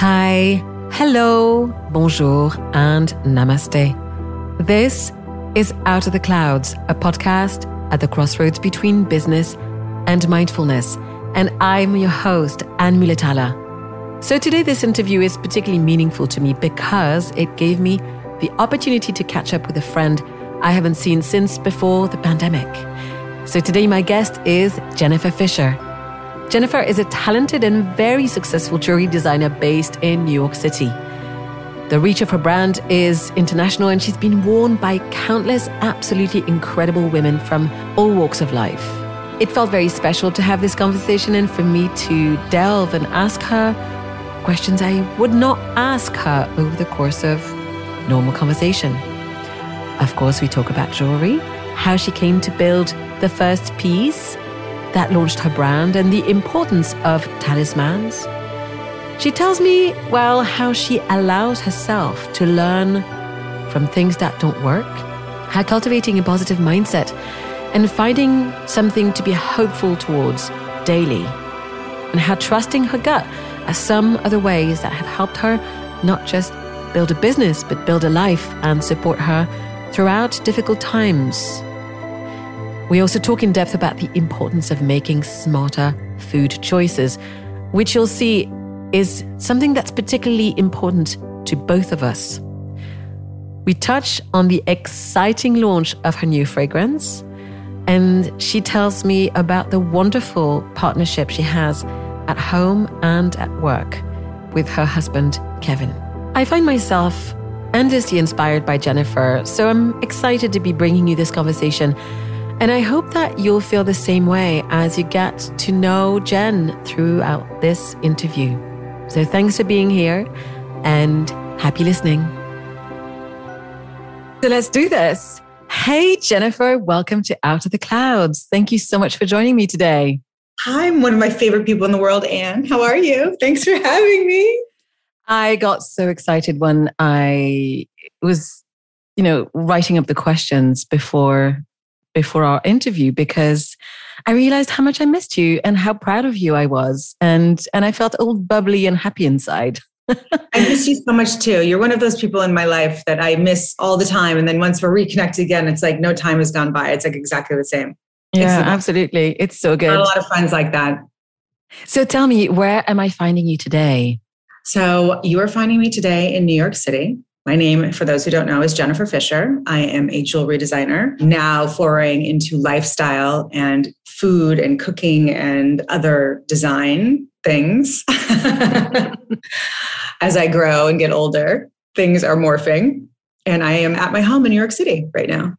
Hi, hello, bonjour, and namaste. This is Out of the Clouds, a podcast at the crossroads between business and mindfulness. And I'm your host, Anne Mulatala. So today, this interview is particularly meaningful to me because it gave me the opportunity to catch up with a friend I haven't seen since before the pandemic. So today, my guest is Jennifer Fisher. Jennifer is a talented and very successful jewelry designer based in New York City. The reach of her brand is international and she's been worn by countless absolutely incredible women from all walks of life. It felt very special to have this conversation and for me to delve and ask her questions I would not ask her over the course of normal conversation. Of course, we talk about jewelry, how she came to build the first piece that launched her brand and the importance of talismans. She tells me, well, how she allows herself to learn from things that don't work, how cultivating a positive mindset and finding something to be hopeful towards daily, and how trusting her gut are some of the ways that have helped her not just build a business, but build a life and support her throughout difficult times we also talk in depth about the importance of making smarter food choices, which you'll see is something that's particularly important to both of us. We touch on the exciting launch of her new fragrance, and she tells me about the wonderful partnership she has at home and at work with her husband, Kevin. I find myself endlessly inspired by Jennifer, so I'm excited to be bringing you this conversation and I hope that you'll feel the same way as you get to know Jen throughout this interview. So thanks for being here and happy listening. So let's do this. Hey, Jennifer, welcome to Out of the Clouds. Thank you so much for joining me today. I'm one of my favorite people in the world, Anne. How are you? Thanks for having me. I got so excited when I was, you know, writing up the questions before before our interview because I realized how much I missed you and how proud of you I was. And, and I felt all bubbly and happy inside. I miss you so much too. You're one of those people in my life that I miss all the time. And then once we're reconnected again, it's like no time has gone by. It's like exactly the same. Yeah, it's absolutely. It's so good. A lot of friends like that. So tell me, where am I finding you today? So you are finding me today in New York City. My name, for those who don't know, is Jennifer Fisher. I am a jewelry designer, now foraying into lifestyle and food and cooking and other design things. As I grow and get older, things are morphing. And I am at my home in New York City right now.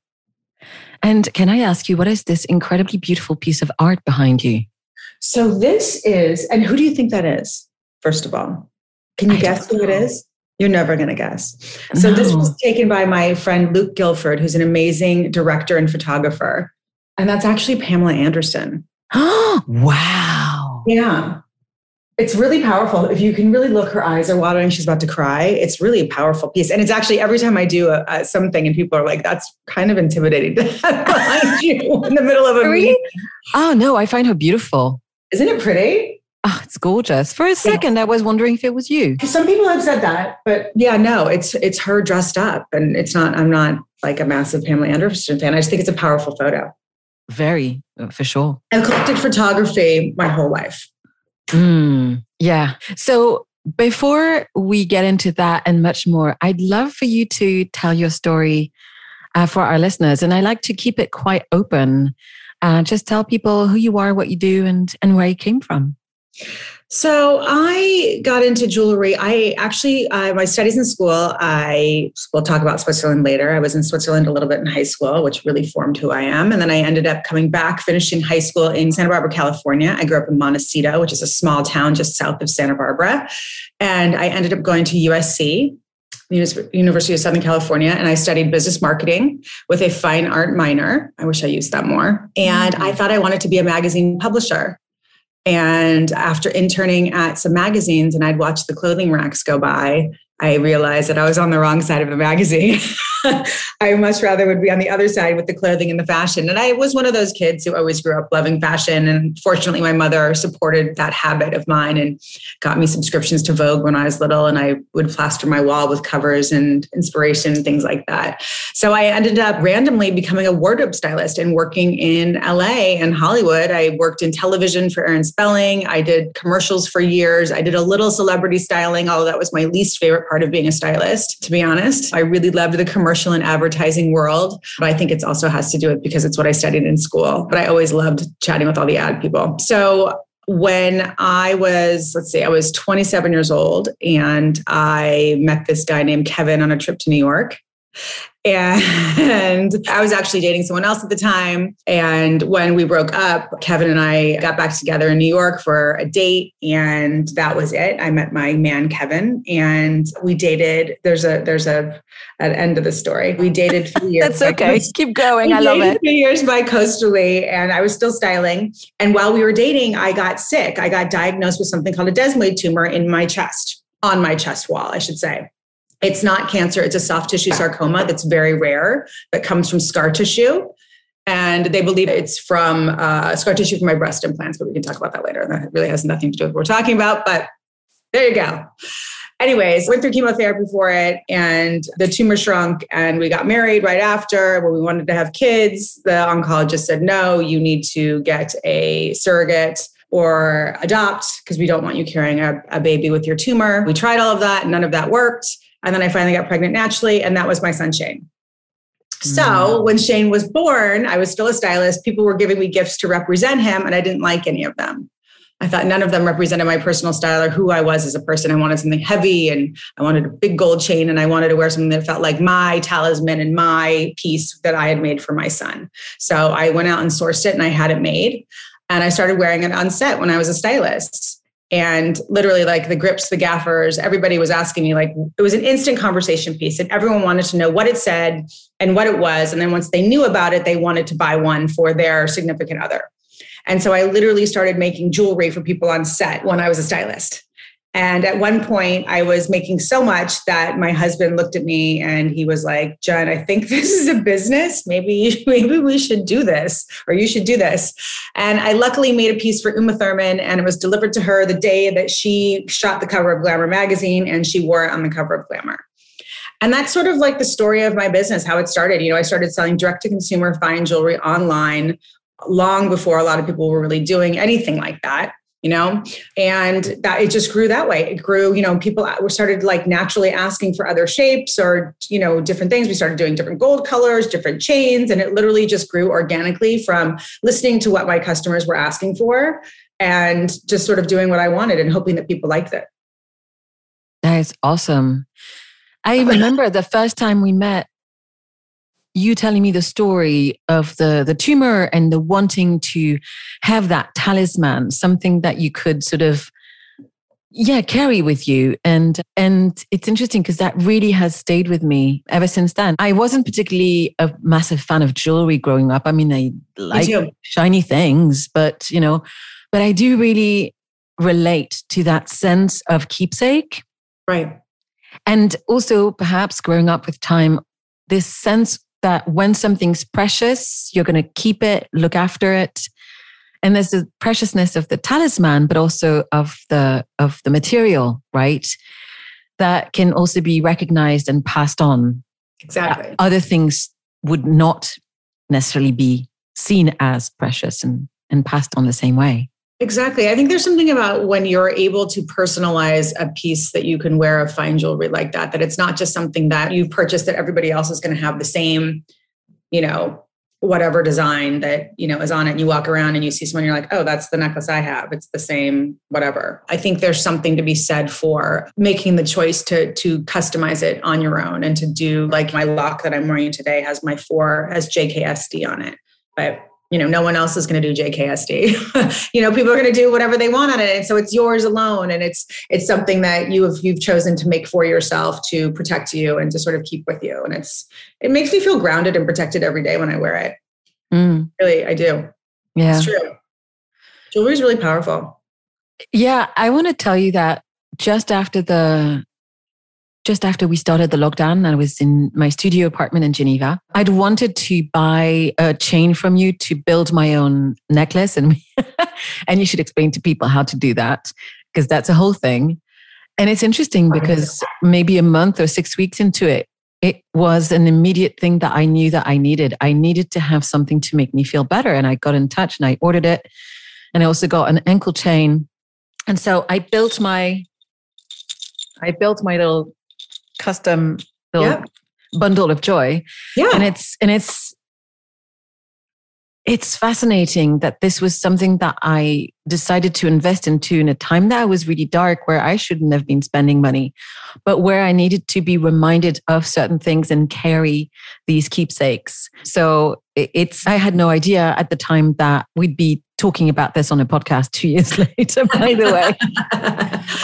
And can I ask you, what is this incredibly beautiful piece of art behind you? So, this is, and who do you think that is, first of all? Can you I guess who it is? You're never going to guess. So, no. this was taken by my friend Luke Gilford, who's an amazing director and photographer. And that's actually Pamela Anderson. Oh, wow. Yeah. It's really powerful. If you can really look, her eyes are watering. She's about to cry. It's really a powerful piece. And it's actually every time I do a, a something and people are like, that's kind of intimidating to have behind you in the middle of a really? meeting. Oh, no, I find her beautiful. Isn't it pretty? Oh, it's gorgeous. For a second, I was wondering if it was you. Some people have said that, but yeah, no, it's it's her dressed up, and it's not. I'm not like a massive Pamela Anderson fan. I just think it's a powerful photo. Very, uh, for sure. I've collected photography my whole life. Mm, yeah. So before we get into that and much more, I'd love for you to tell your story uh, for our listeners, and I like to keep it quite open. Uh, just tell people who you are, what you do, and and where you came from. So I got into jewelry. I actually, uh, my studies in school, I will talk about Switzerland later. I was in Switzerland a little bit in high school, which really formed who I am. And then I ended up coming back, finishing high school in Santa Barbara, California. I grew up in Montecito, which is a small town just south of Santa Barbara. And I ended up going to USC, University of Southern California, and I studied business marketing with a fine art minor. I wish I used that more. And mm-hmm. I thought I wanted to be a magazine publisher. And after interning at some magazines and I'd watch the clothing racks go by, I realized that I was on the wrong side of the magazine. I much rather would be on the other side with the clothing and the fashion. And I was one of those kids who always grew up loving fashion. And fortunately, my mother supported that habit of mine and got me subscriptions to Vogue when I was little. And I would plaster my wall with covers and inspiration things like that. So I ended up randomly becoming a wardrobe stylist and working in LA and Hollywood. I worked in television for Aaron Spelling. I did commercials for years. I did a little celebrity styling, although that was my least favorite part of being a stylist, to be honest. I really loved the commercial and advertising world, but I think it also has to do with because it's what I studied in school. But I always loved chatting with all the ad people. So when I was, let's see, I was 27 years old and I met this guy named Kevin on a trip to New York. And I was actually dating someone else at the time. And when we broke up, Kevin and I got back together in New York for a date. And that was it. I met my man, Kevin, and we dated. There's a, there's a, an end of the story. We dated for years. That's okay. Coast- Keep going. I love it. Few years by coastally, and I was still styling. And while we were dating, I got sick. I got diagnosed with something called a desmoid tumor in my chest, on my chest wall, I should say. It's not cancer, it's a soft tissue sarcoma that's very rare that comes from scar tissue. And they believe it's from uh, scar tissue from my breast implants, but we can talk about that later. That really has nothing to do with what we're talking about, but there you go. Anyways, went through chemotherapy for it and the tumor shrunk and we got married right after when we wanted to have kids. The oncologist said, no, you need to get a surrogate or adopt because we don't want you carrying a, a baby with your tumor. We tried all of that, none of that worked. And then I finally got pregnant naturally, and that was my son Shane. So mm. when Shane was born, I was still a stylist. People were giving me gifts to represent him, and I didn't like any of them. I thought none of them represented my personal style or who I was as a person. I wanted something heavy and I wanted a big gold chain and I wanted to wear something that felt like my talisman and my piece that I had made for my son. So I went out and sourced it and I had it made. And I started wearing it on set when I was a stylist and literally like the grips the gaffers everybody was asking me like it was an instant conversation piece and everyone wanted to know what it said and what it was and then once they knew about it they wanted to buy one for their significant other. And so i literally started making jewelry for people on set when i was a stylist and at one point, I was making so much that my husband looked at me and he was like, "Jen, I think this is a business. Maybe, maybe we should do this, or you should do this." And I luckily made a piece for Uma Thurman, and it was delivered to her the day that she shot the cover of Glamour magazine, and she wore it on the cover of Glamour. And that's sort of like the story of my business, how it started. You know, I started selling direct to consumer fine jewelry online long before a lot of people were really doing anything like that you know? And that it just grew that way. It grew you know people started like naturally asking for other shapes or you know different things. We started doing different gold colors different chains and it literally just grew organically from listening to what my customers were asking for and just sort of doing what i wanted and hoping that people liked it. That is awesome. I remember the first time we met you telling me the story of the the tumor and the wanting to have that talisman something that you could sort of yeah carry with you. And and it's interesting because that really has stayed with me ever since then. I wasn't particularly a massive fan of jewelry growing up. I mean i like shiny things but you know but i do really relate to that sense of keepsake. Right. And also perhaps growing up with time this sense that when something's precious, you're going to keep it, look after it. And there's the preciousness of the talisman, but also of the of the material, right? That can also be recognized and passed on. Exactly. Other things would not necessarily be seen as precious and, and passed on the same way. Exactly. I think there's something about when you're able to personalize a piece that you can wear of fine jewelry like that, that it's not just something that you've purchased that everybody else is going to have the same, you know, whatever design that, you know, is on it. And you walk around and you see someone, you're like, oh, that's the necklace I have. It's the same, whatever. I think there's something to be said for making the choice to to customize it on your own and to do like my lock that I'm wearing today has my four has JKSD on it. But you know no one else is going to do jksd you know people are going to do whatever they want on it and so it's yours alone and it's it's something that you have you've chosen to make for yourself to protect you and to sort of keep with you and it's it makes me feel grounded and protected every day when i wear it. Mm. really i do. Yeah. It's true. Jewelry is really powerful. Yeah i want to tell you that just after the just after we started the lockdown. I was in my studio apartment in Geneva. I'd wanted to buy a chain from you to build my own necklace. And, and you should explain to people how to do that because that's a whole thing. And it's interesting because maybe a month or six weeks into it, it was an immediate thing that I knew that I needed. I needed to have something to make me feel better. And I got in touch and I ordered it. And I also got an ankle chain. And so I built my I built my little custom little yeah. bundle of joy. Yeah. And it's and it's it's fascinating that this was something that I decided to invest into in a time that was really dark, where I shouldn't have been spending money, but where I needed to be reminded of certain things and carry these keepsakes. So it's, I had no idea at the time that we'd be talking about this on a podcast two years later, by the way.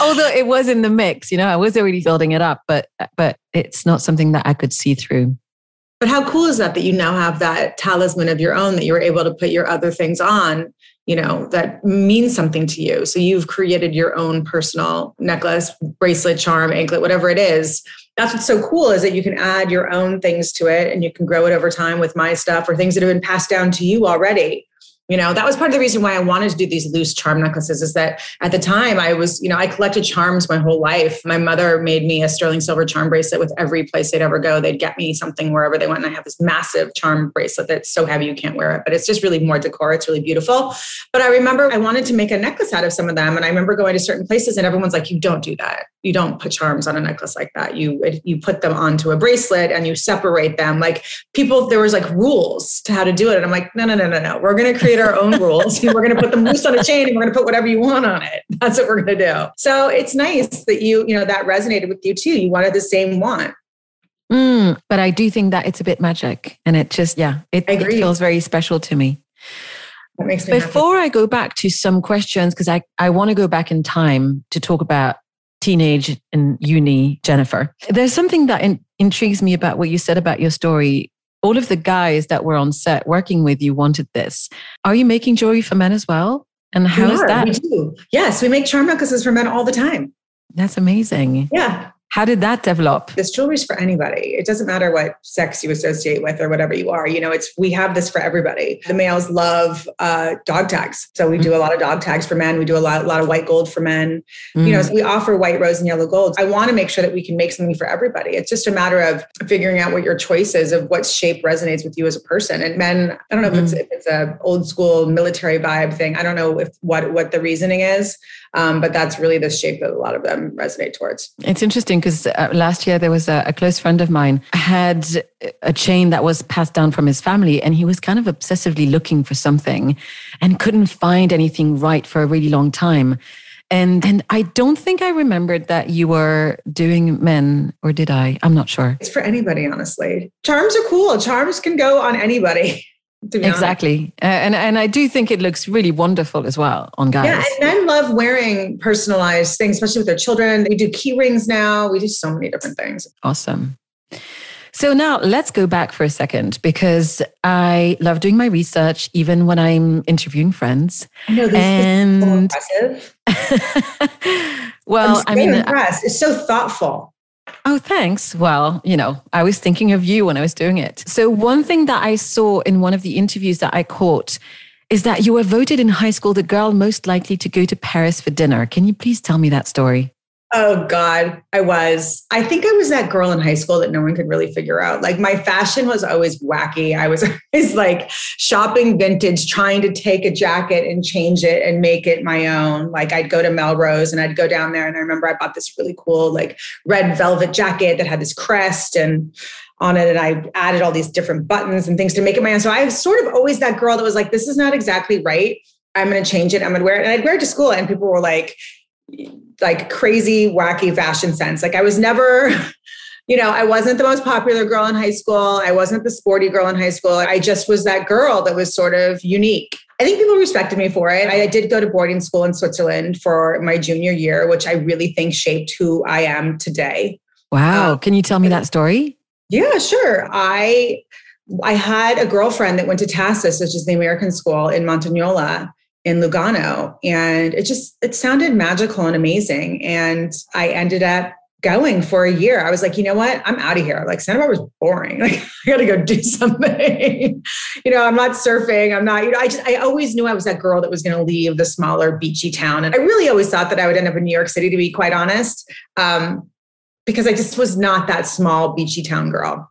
Although it was in the mix, you know, I was already building it up, but, but it's not something that I could see through. But how cool is that that you now have that talisman of your own that you were able to put your other things on, you know, that means something to you. So you've created your own personal necklace, bracelet, charm, anklet, whatever it is. That's what's so cool is that you can add your own things to it and you can grow it over time with my stuff or things that have been passed down to you already you know that was part of the reason why i wanted to do these loose charm necklaces is that at the time i was you know i collected charms my whole life. My mother made me a sterling silver charm bracelet with every place they'd ever go. They'd get me something wherever they went and i have this massive charm bracelet that's so heavy you can't wear it but it's just really more decor. It's really beautiful. But i remember i wanted to make a necklace out of some of them and i remember going to certain places and everyone's like you don't do that. You don't put charms on a necklace like that. You you put them onto a bracelet and you separate them. Like people there was like rules to how to do it and i'm like no no no no no. We're going to create create our own rules and we're going to put them loose on a chain and we're going to put whatever you want on it. That's what we're going to do. So it's nice that you, you know, that resonated with you too. You wanted the same one. Mm, but I do think that it's a bit magic and it just, yeah, it, it feels very special to me. That makes me Before happy. I go back to some questions, because I, I want to go back in time to talk about teenage and uni Jennifer. There's something that in, intrigues me about what you said about your story all of the guys that were on set working with you wanted this. Are you making jewelry for men as well? And how is that? We do. Yes, we make charm necklaces for men all the time. That's amazing. Yeah. How did that develop? This jewelry is for anybody. It doesn't matter what sex you associate with or whatever you are. You know, it's we have this for everybody. The males love uh, dog tags, so we mm-hmm. do a lot of dog tags for men. We do a lot, a lot of white gold for men. Mm-hmm. You know, mm. so we offer white, rose, and yellow gold. I want to make sure that we can make something for everybody. It's just a matter of figuring out what your choice is of what shape resonates with you as a person. And men, I don't know mm-hmm. if it's mm. if it's a old school military vibe thing. I don't know if what what the reasoning is. Um, but that's really the shape that a lot of them resonate towards. It's interesting because uh, last year there was a, a, close friend of mine had a chain that was passed down from his family, and he was kind of obsessively looking for something and couldn't find anything right for a really long time. And and I don't think I remembered that you were doing men, or did I? I'm not sure. It's for anybody, honestly. Charms are cool. Charms can go on anybody. exactly uh, and and i do think it looks really wonderful as well on guys yeah and men love wearing personalized things especially with their children we do key rings now we do so many different things awesome so now let's go back for a second because I love doing my research even when I'm interviewing friends. I know this and, is so impressive. well, i mean, impressed. It's so thoughtful. Oh, thanks. Well, you know, I was thinking of you when I was doing it. So, one thing that I saw in one of the interviews that I caught is that you were voted in high school the girl most likely to go to Paris for dinner. Can you please tell me that story? Oh God, I was. I think I was that girl in high school that no one could really figure out. Like my fashion was always wacky. I was always like shopping vintage, trying to take a jacket and change it and make it my own. Like I'd go to Melrose and I'd go down there and I remember I bought this really cool like red velvet jacket that had this crest and on it and I added all these different buttons and things to make it my own. So I was sort of always that girl that was like, this is not exactly right. I'm going to change it. I'm going to wear it. And I'd wear it to school and people were like, like crazy, wacky fashion sense. Like I was never, you know, I wasn't the most popular girl in high school. I wasn't the sporty girl in high school. I just was that girl that was sort of unique. I think people respected me for it. I did go to boarding school in Switzerland for my junior year, which I really think shaped who I am today. Wow. Um, Can you tell me that story? Yeah, sure. I I had a girlfriend that went to TASIS, which is the American school in Montagnola in Lugano. And it just, it sounded magical and amazing. And I ended up going for a year. I was like, you know what? I'm out of here. Like Santa Barbara's boring. Like I got to go do something. you know, I'm not surfing. I'm not, you know, I just, I always knew I was that girl that was going to leave the smaller beachy town. And I really always thought that I would end up in New York City, to be quite honest, um, because I just was not that small beachy town girl.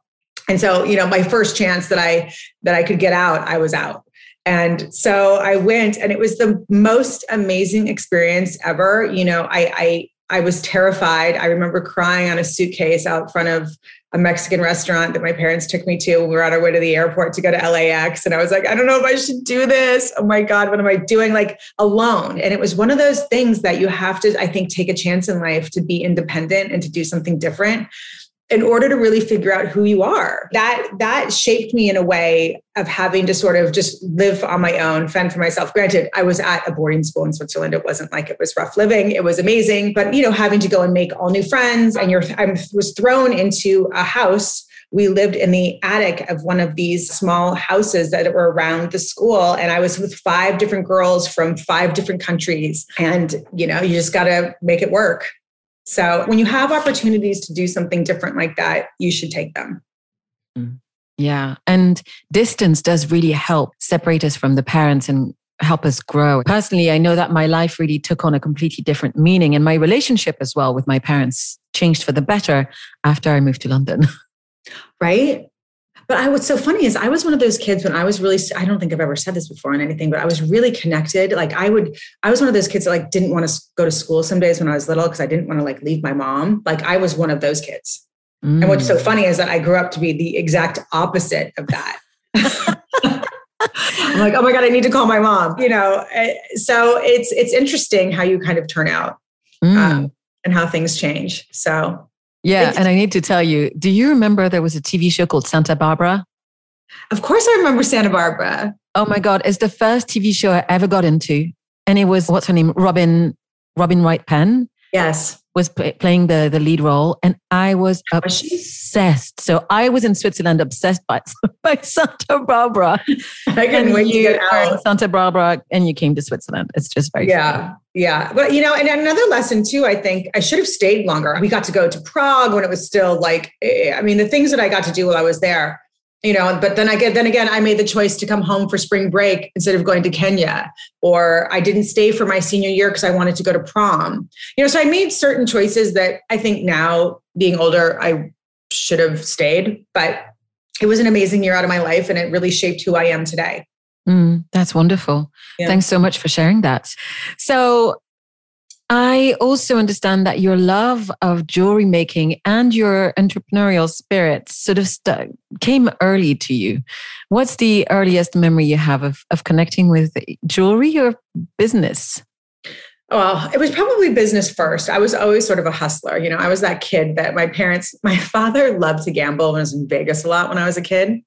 And so, you know, my first chance that I, that I could get out, I was out. And so I went and it was the most amazing experience ever. You know, I, I I was terrified. I remember crying on a suitcase out front of a Mexican restaurant that my parents took me to when we were on our way to the airport to go to LAX. And I was like, I don't know if I should do this. Oh my God, what am I doing? Like alone. And it was one of those things that you have to, I think, take a chance in life to be independent and to do something different in order to really figure out who you are. That that shaped me in a way of having to sort of just live on my own, fend for myself. Granted, I was at a boarding school in Switzerland. It wasn't like it was rough living. It was amazing, but you know, having to go and make all new friends and you're I was thrown into a house we lived in the attic of one of these small houses that were around the school and i was with five different girls from five different countries and you know you just got to make it work so when you have opportunities to do something different like that, you should take them. Mm. Yeah. And distance does really help separate us from the parents and help us grow. Personally, I know that my life really took on a completely different meaning and my relationship as well with my parents changed for the better after I moved to London. Right? But I, what's so funny is I was one of those kids when I was really, I don't think I've ever said this before on anything, but I was really connected. Like I would, I was one of those kids that like didn't want to go to school some days when I was little because I didn't want to like leave my mom. Like I was one of those kids. Mm. And what's so mm. funny is that I grew up to be the exact opposite of that. I'm like, oh my God, I need to call my mom. You know, eh, so it's it's interesting how you kind of turn out mm. um, and how things change. So yeah. and I need to tell you, do you remember there was a TV show called Santa Barbara? Of course, I remember Santa Barbara. Oh my God. It's the first TV show I ever got into. And it was, what's her name? Robin, Robin Wright Penn. Yes. Was playing the, the lead role. And I was obsessed. So I was in Switzerland obsessed by, by Santa Barbara. I couldn't wait to get out. Santa Barbara and you came to Switzerland. It's just very Yeah. Fun. Yeah. But, you know, and another lesson too, I think I should have stayed longer. We got to go to Prague when it was still like, eh, I mean, the things that I got to do while I was there, you know, but then I get, then again, I made the choice to come home for spring break instead of going to Kenya, or I didn't stay for my senior year because I wanted to go to prom. You know, so I made certain choices that I think now being older, I should have stayed, but it was an amazing year out of my life and it really shaped who I am today. Mm, that's wonderful. Yeah. Thanks so much for sharing that. So, I also understand that your love of jewelry making and your entrepreneurial spirit sort of st- came early to you. What's the earliest memory you have of, of connecting with jewelry or business? Well, it was probably business first. I was always sort of a hustler. You know, I was that kid that my parents, my father loved to gamble and was in Vegas a lot when I was a kid He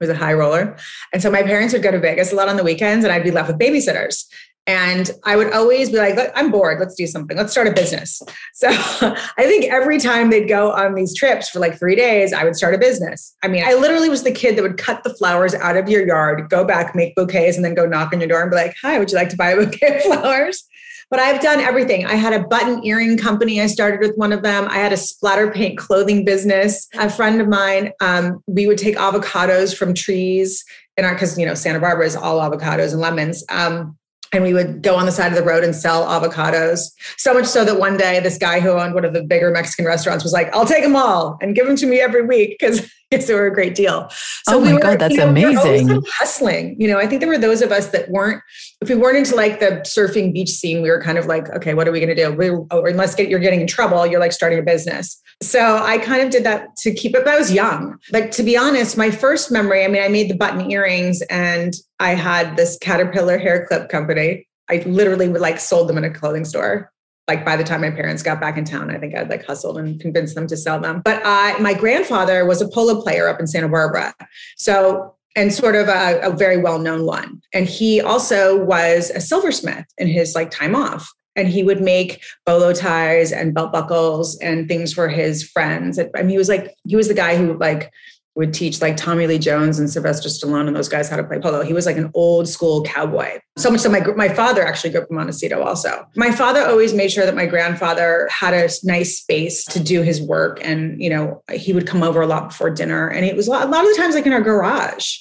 was a high roller. And so my parents would go to Vegas a lot on the weekends and I'd be left with babysitters. And I would always be like, I'm bored. Let's do something. Let's start a business. So I think every time they'd go on these trips for like three days, I would start a business. I mean, I literally was the kid that would cut the flowers out of your yard, go back, make bouquets, and then go knock on your door and be like, Hi, would you like to buy a bouquet of flowers? but I've done everything. I had a button earring company. I started with one of them. I had a splatter paint clothing business. A friend of mine, um, we would take avocados from trees in our, because, you know, Santa Barbara is all avocados and lemons. Um, and we would go on the side of the road and sell avocados. So much so that one day, this guy who owned one of the bigger Mexican restaurants was like, "I'll take them all and give them to me every week because they were a great deal." So oh my we were, god, that's you know, amazing! hustling, you know. I think there were those of us that weren't. If we weren't into like the surfing beach scene, we were kind of like, "Okay, what are we going to do?" We, oh, unless get, you're getting in trouble, you're like starting a business. So I kind of did that to keep it. But I was young. But to be honest, my first memory. I mean, I made the button earrings, and I had this Caterpillar hair clip company. I literally would like sold them in a clothing store. Like by the time my parents got back in town, I think I'd like hustled and convinced them to sell them. But I, my grandfather was a polo player up in Santa Barbara. So and sort of a, a, very well-known one. And he also was a silversmith in his like time off. And he would make bolo ties and belt buckles and things for his friends. I mean, he was like, he was the guy who like would teach like Tommy Lee Jones and Sylvester Stallone and those guys how to play polo. He was like an old school cowboy. So much so my, my father actually grew up in Montecito also. My father always made sure that my grandfather had a nice space to do his work. And, you know, he would come over a lot before dinner. And it was a lot, a lot of the times like in our garage.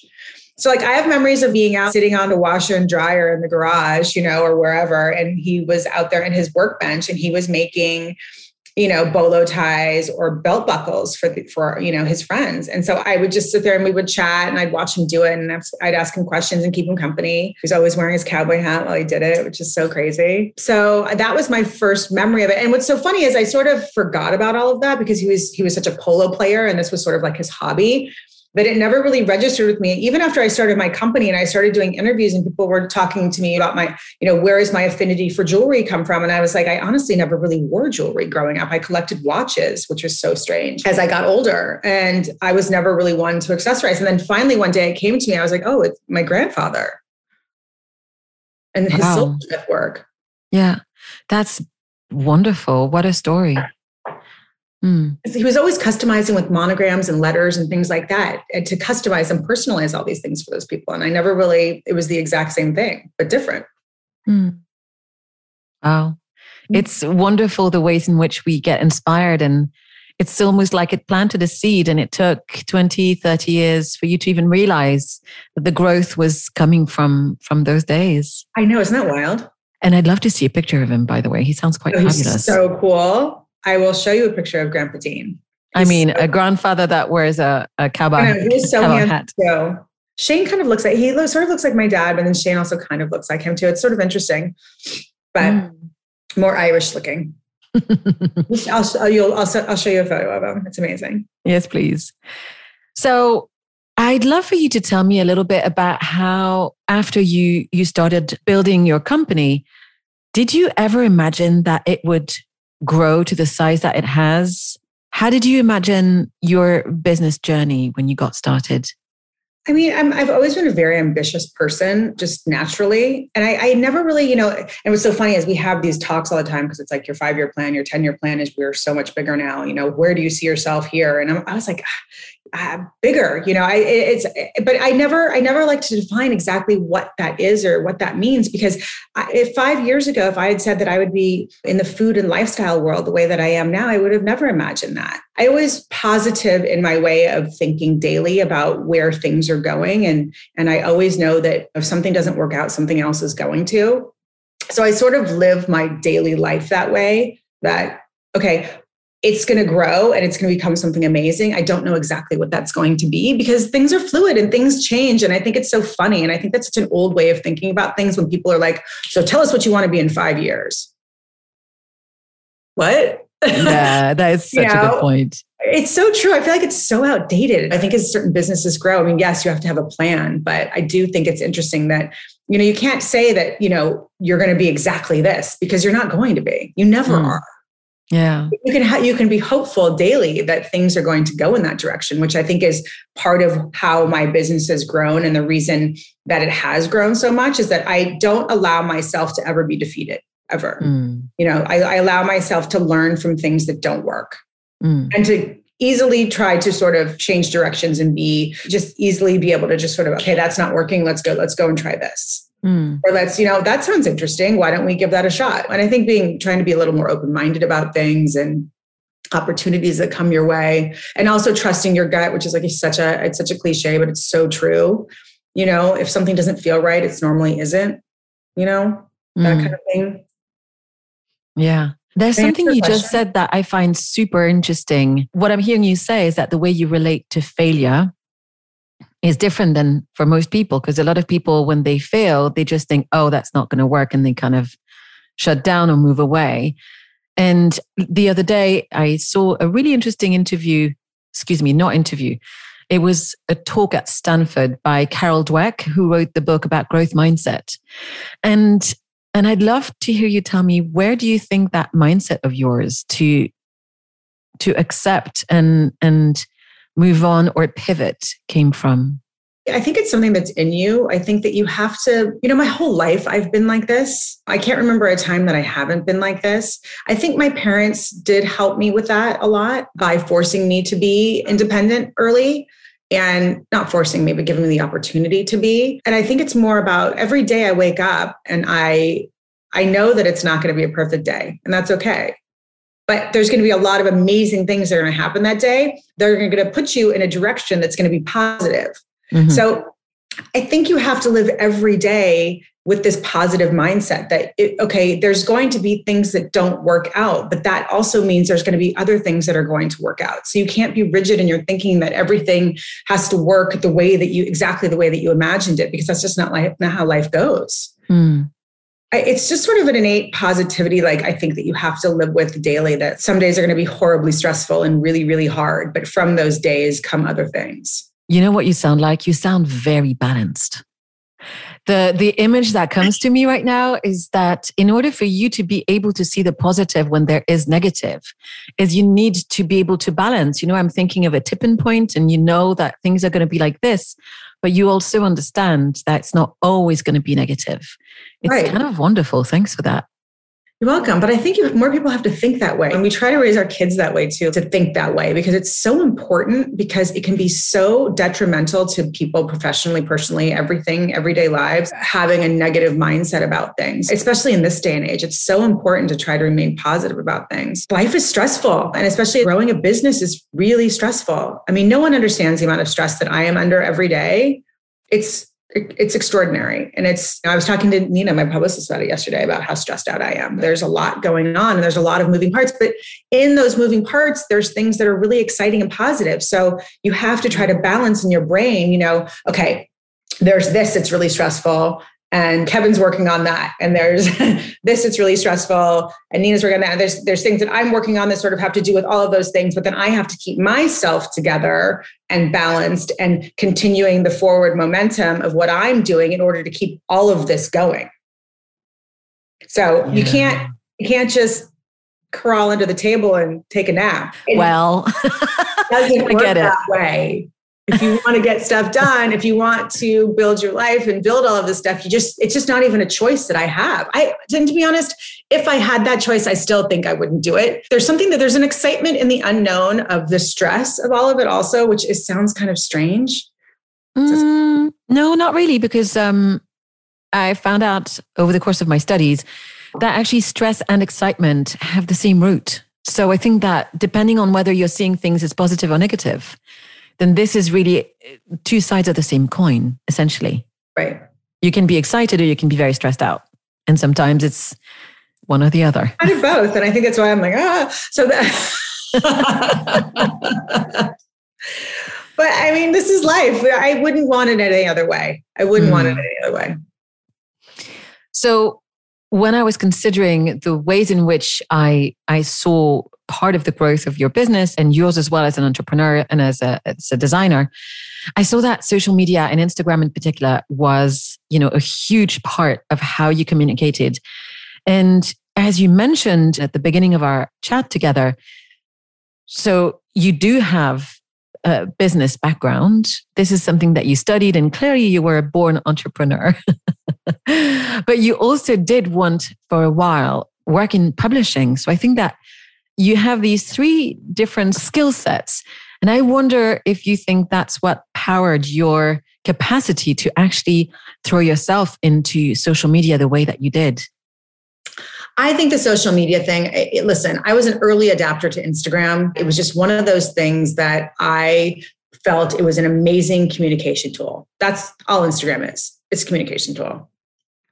So like I have memories of being out sitting on the washer and dryer in the garage, you know, or wherever. And he was out there in his workbench and he was making you know, bolo ties or belt buckles for the, for you know his friends. And so I would just sit there and we would chat, and I'd watch him do it, and I'd ask him questions and keep him company. He was always wearing his cowboy hat while he did it, which is so crazy. So uh, that was my first memory of it. And what's so funny is I sort of forgot about all of that because he was he was such a polo player, and this was sort of like his hobby but it never really registered with me. Even after i started my company and i started doing interviews and people were talking to me about my you know where is my affinity for jewelry come from? And i was like i honestly never really wore jewelry growing up. I collected watches which was so strange as i got older. And i was never really one to accessorize. And then finally one day it came to me. I was like oh it's my grandfather. And his wow. silversmith work. Yeah. That's wonderful. What a story Mm. He was always customizing with monograms and letters and things like that, and to customize and personalize all these things for those people. And I never really, it was the exact same thing, but different. Mm. Wow. It's wonderful the ways in which we get inspired. And it's almost like it planted a seed and it took 20, 30 years for you to even realize that the growth was coming from from those days. I know, isn't that wild? And I'd love to see a picture of him, by the way. He sounds quite oh, fabulous. So cool. I will show you a picture of Grandpa Dean. He's I mean, so, a grandfather that wears a, a cowboy, know, he's so cowboy hat. So Shane kind of looks like he looks, sort of looks like my dad, but then Shane also kind of looks like him too. It's sort of interesting, but mm. more Irish looking. I'll, I'll, I'll, I'll show you a photo of him. It's amazing. Yes, please. So I'd love for you to tell me a little bit about how after you you started building your company, did you ever imagine that it would grow to the size that it has. How did you imagine your business journey when you got started? I mean, i have always been a very ambitious person, just naturally. And I, I, never really, you know, and what's so funny is we have these talks all the time because it's like your five year plan, your 10 year plan is we're so much bigger now. You know, where do you see yourself here? And I'm, i was like, ah, uh, bigger you know i it's but i never i never like to define exactly what that is or what that means because I, if five years ago if i had said that i would be in the food and lifestyle world the way that i am now i would have never imagined that. I always positive in my way of thinking daily about where things are going and and i always know that if something doesn't work out something else is going to. So i sort of live my daily life that way that okay it's going to grow and it's going to become something amazing. I don't know exactly what that's going to be because things are fluid and things change. And I think it's so funny. And I think that's such an old way of thinking about things when people are like, so tell us what you want to be in five years. What? Yeah, that is such you know, a good point. It's so true. I feel like it's so outdated. I think as certain businesses grow, I mean, yes, you have to have a plan, but I do think it's interesting that, you know, you can't say that, you know, you're going to be exactly this because you're not going to be. You never mm. are. Yeah. You can ha- you can be hopeful daily that things are going to go in that direction, which I think is part of how my business has grown and the reason that it has grown so much is that I don't allow myself to ever be defeated ever. Mm. You know, I, I, allow myself to learn from things that don't work mm. and to easily try to sort of change directions and be just easily be able to just sort of okay, that's not working. Let's go. Let's go and try this. Mm. Or let's, you know, that sounds interesting. Why don't we give that a shot? And I think being trying to be a little more open minded about things and opportunities that come your way and also trusting your gut which is like such a it's such a cliche but it's so true you know if something doesn't feel right it's normally isn't you know that mm. kind of thing yeah there's something you question. just said that I find super interesting. What I'm hearing you say is that the way you relate to failure is different than for most people because a lot of people when they fail they just think oh that's not going to work and they kind of shut down or move away. And the other day i saw a really interesting interview excuse me not interview. It was a talk at stanford by carol dweck who wrote the book about growth mindset. And and i'd love to hear you tell me where do you think that mindset of yours to to accept and and move on or pivot came from? I think it's something that's in you. I think that you have to, you know, my whole life I've been like this. I can't remember a time that I haven't been like this. I think my parents did help me with that a lot by forcing me to be independent early and not forcing me, but giving me the opportunity to be. And I think it's more about every day I wake up and I I know that it's not going to be a perfect day, and that's okay. But there's going to be a lot of amazing things that are going to happen that day. They're going to put you in a direction that's going to be positive. Mm-hmm. So I think you have to live every day with this positive mindset that it, okay there's going to be things that don't work out but that also means there's going to be other things that are going to work out so you can't be rigid in your thinking that everything has to work the way that you exactly the way that you imagined it because that's just not life not how life goes mm. It's just sort of an innate positivity like i think that you have to live with daily that some days are going to be horribly stressful and really really hard but from those days come other things. You know what you sound like? You sound very balanced. The the image that comes to me right now is that in order for you to be able to see the positive when there is negative is you need to be able to balance. You know i'm thinking of a tipping point and you know that things are going to be like this but you also understand that it's not always going to be negative it's right. kind of wonderful thanks for that you're welcome. But I think more people have to think that way. And we try to raise our kids that way too, to think that way, because it's so important because it can be so detrimental to people professionally, personally, everything, everyday lives, having a negative mindset about things, especially in this day and age. It's so important to try to remain positive about things. Life is stressful. And especially growing a business is really stressful. I mean, no one understands the amount of stress that I am under every day. It's it's extraordinary. And it's, I was talking to Nina, my publicist, about it yesterday about how stressed out I am. There's a lot going on and there's a lot of moving parts, but in those moving parts, there's things that are really exciting and positive. So you have to try to balance in your brain, you know, okay, there's this, it's really stressful and Kevin's working on that. And there's this, it's really stressful. And Nina's working on that. There's there's things that I'm working on that sort of have to do with all of those things. But then I have to keep myself together and balanced and continuing the forward momentum of what I'm doing in order to keep all of this going. So yeah. you can't you can't just crawl under the table and take a nap. It well, doesn't work that way if you want to get stuff done, if you want to build your life and build all of this stuff, you just, it's just not even a choice that I have. I, and to be honest, if I had that choice, I still think I wouldn't do it. There's something that there's an excitement in the unknown of the stress of all of it also, which is sounds kind of strange. Mm, no, not really, because um, I found out over the course of my studies that actually stress and excitement have the same root. So I think that depending on whether you're seeing things as positive or negative, then this is really uh, two sides of the same coin, essentially. Right. You can be excited or you can be very stressed out. And sometimes it's one or the other. I do both. And I think that's why I'm like, ah. So that. but I mean, this is life. I wouldn't want it any other way. I wouldn't mm. want it mm. any other way. So when I was considering the ways in which I I saw part of the growth of your business and yours as well as an entrepreneur and as a, as a designer, I saw that social media and Instagram in particular was, you know, a huge part of how you communicated. And as you mentioned at the beginning of our chat together, so you do have a business background. This is something that you studied, and clearly you were a born entrepreneur. but you also did want for a while work in publishing. So I think that you have these three different skill sets. And I wonder if you think that's what powered your capacity to actually throw yourself into social media the way that you did. I think the social media thing, it, listen, I was an early adapter to Instagram. It was just one of those things that I felt it was an amazing communication tool. That's all Instagram is. It's a communication tool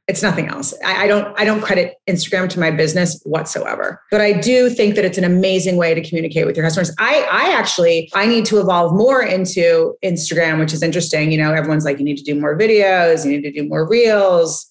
it's nothing else. I, I, don't I don't credit Instagram to my business whatsoever. But I do think that it's an amazing way to communicate with your customers. I I actually I need to evolve more into Instagram, which is interesting. You know, everyone's like, you need to do more videos, you need to do more reels.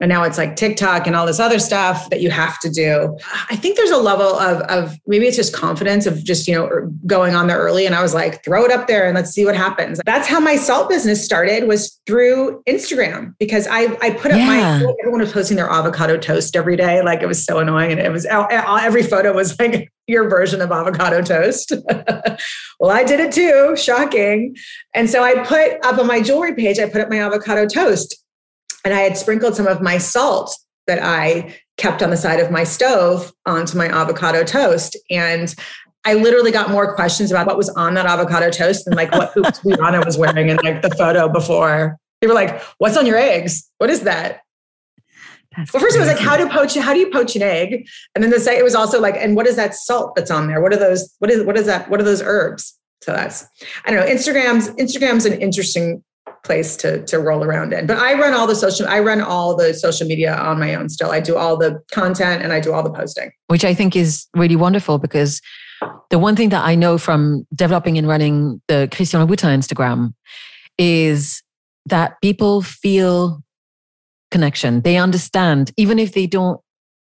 And now it's like TikTok and all this other stuff that you have to do. I think there's a level of, of maybe it's just confidence of just, you know, er, going on there early. And I was like, throw it up there and let's see what happens. That's how my salt business started was through Instagram because I, I put up yeah. my, everyone was posting their avocado toast every day. Like it was so annoying. And it was, every photo was like your version of avocado toast. well, I did it too. Shocking. And so I put up on my jewelry page, I put up my avocado toast and I had sprinkled some of my salt that I kept on the side of my stove onto my avocado toast. And I literally got more questions about what was on that avocado toast than like what hoops Rihanna was wearing in like the photo before. They were like, "What's on your eggs? What is that?" That's well, first crazy. it was like, "How do poach? How do you poach an egg?" And then the second it was also like, "And what is that salt that's on there? What are those? What is what is that? What are those herbs?" So that's I don't know. Instagram's Instagram's an interesting place to to roll around in. But I run all the social I run all the social media on my own still. I do all the content and I do all the posting. Which I think is really wonderful because the one thing that I know from developing and running the Christian Louboutin Instagram is that people feel connection. They understand, even if they don't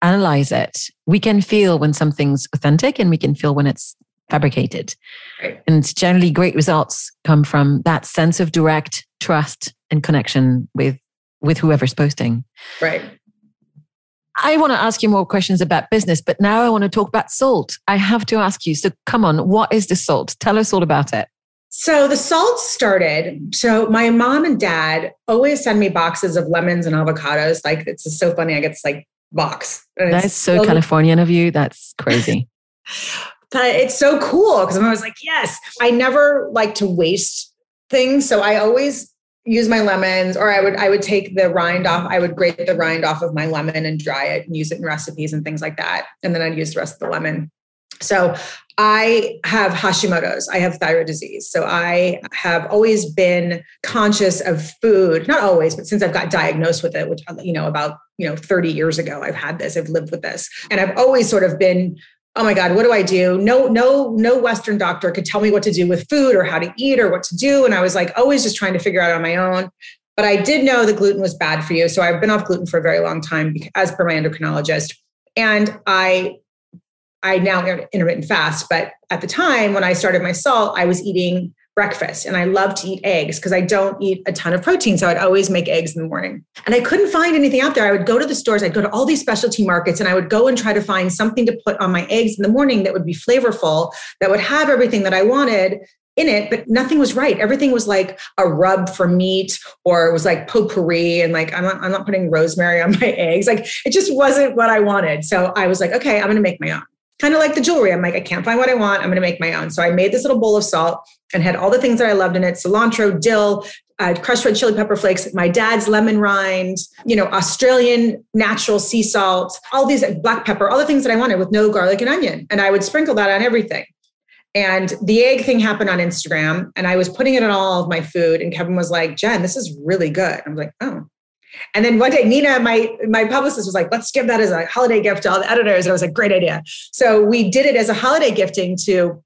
analyze it. We can feel when something's authentic and we can feel when it's fabricated. Right. And generally, great results come from that sense of direct trust and connection with with whoever's posting. Right. I want to ask you more questions about business, but now I want to talk about salt. I have to ask you. So, come on, what is the salt? Tell us all about it. So the salt started. So my mom and dad always send me boxes of lemons and avocados. Like it's so funny. I get this like box. That's so Californian of you. That's crazy. but it's so cool because I'm always like, yes, I never like to waste things. So I always use my lemons or I would I would take the rind off. I would grate the rind off of my lemon and dry it and use it in recipes and things like that. And then I'd use the rest of the lemon. So I have Hashimoto's. I have thyroid disease. So I have always been conscious of food, not always, but since I've got diagnosed with it, which, you know, about, you know, 30 years ago, I've had this, I've lived with this. And I've always sort of been oh my god what do i do? No no no western doctor could tell me what to do with food or how to eat or what to do. And i was like always just trying to figure out on my own. But i did know that gluten was bad for you. So i've been off gluten for a very long time as per my endocrinologist. And i i now intermittent fast. But at the time when i started my salt i was eating breakfast and I love to eat eggs because I don't eat a ton of protein. So I'd always make eggs in the morning. And I couldn't find anything out there. I would go to the stores, I'd go to all these specialty markets and I would go and try to find something to put on my eggs in the morning that would be flavorful, that would have everything that I wanted in it, but nothing was right. Everything was like a rub for meat or it was like potpourri and like I'm not, I'm not putting rosemary on my eggs. Like it just wasn't what I wanted. So I was like, okay, I'm going to make my own kind of like the jewelry. I'm like, I can't find what I want. I'm going to make my own. So I made this little bowl of salt and had all the things that I loved in it cilantro, dill, uh, crushed red chili pepper flakes, my dad's lemon rind, you know, Australian natural sea salt, all these black pepper, all the things that I wanted with no garlic and onion. And I would sprinkle that on everything. And the egg thing happened on Instagram, and I was putting it on all of my food. And Kevin was like, Jen, this is really good. I'm like, oh, and then one day, Nina, my my publicist, was like, "Let's give that as a holiday gift to all the editors." And I was like, "Great idea!" So we did it as a holiday gifting to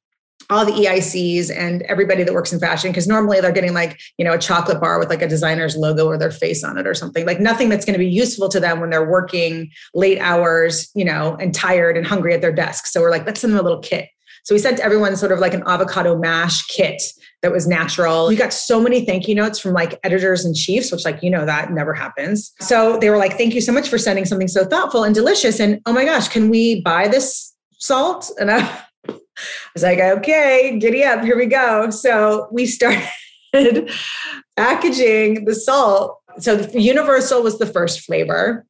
all the EICs and everybody that works in fashion because normally they're getting like you know a chocolate bar with like a designer's logo or their face on it or something like nothing that's going to be useful to them when they're working late hours you know and tired and hungry at their desk so we're like let's send them a little kit so we sent everyone sort of like an avocado mash kit that was natural. We got so many thank you notes from like editors and chiefs, which like, you know, that never happens. So they were like, thank you so much for sending something so thoughtful and delicious. And oh my gosh, can we buy this salt? And I was like, okay, giddy up, here we go. So we started packaging the salt. So the universal was the first flavor.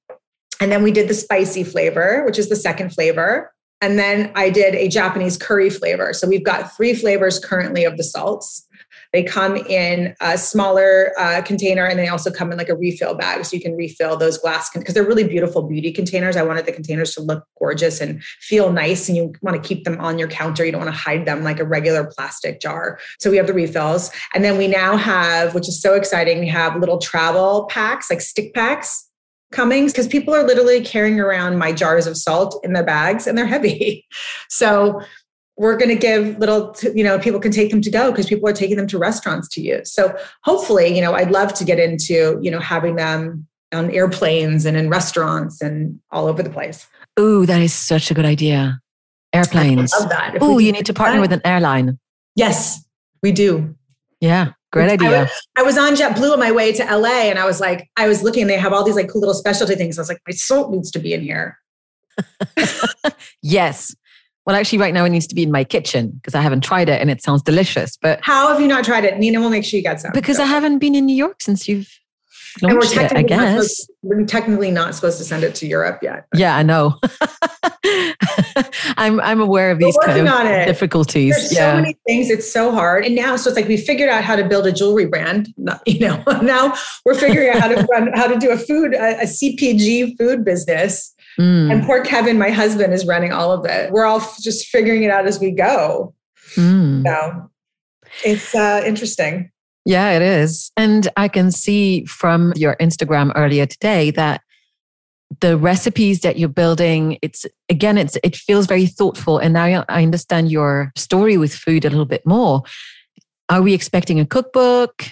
And then we did the spicy flavor, which is the second flavor. And then I did a Japanese curry flavor. So we've got three flavors currently of the salts. They come in a smaller uh, container and they also come in like a refill bag. So you can refill those glass because con- they're really beautiful beauty containers. I wanted the containers to look gorgeous and feel nice. And you want to keep them on your counter. You don't want to hide them like a regular plastic jar. So we have the refills. And then we now have, which is so exciting, we have little travel packs, like stick packs coming because people are literally carrying around my jars of salt in their bags and they're heavy. So we're going to give little, you know, people can take them to go because people are taking them to restaurants to use. So hopefully, you know, I'd love to get into, you know, having them on airplanes and in restaurants and all over the place. Ooh, that is such a good idea. Airplanes. I love that. Oh, you need to partner that. with an airline. Yes, we do. Yeah. Great idea. I was, I was, on JetBlue on my way to LA and I was like, I was looking, they have all these like cool little specialty things. I was like, my salt needs to be in here. yes. Well, actually, right now it needs to be in my kitchen because I haven't tried it and it sounds delicious. But how have you not tried it? Nina will make sure you get some. Because I haven't been in New York since you've and we're technically, I guess. we're technically not supposed to send it to Europe yet. But. Yeah, I know. I'm I'm aware of these kind of difficulties. There's yeah. so many things. It's so hard. And now, so it's like we figured out how to build a jewelry brand. You know, now we're figuring out how to run, how to do a food, a, a CPG food business. Mm. And poor Kevin, my husband, is running all of it. We're all just figuring it out as we go. Mm. So it's uh, interesting. Yeah, it is. And I can see from your Instagram earlier today that the recipes that you're building it's again it's it feels very thoughtful. And now i understand your story with food a little bit more. Are we expecting a cookbook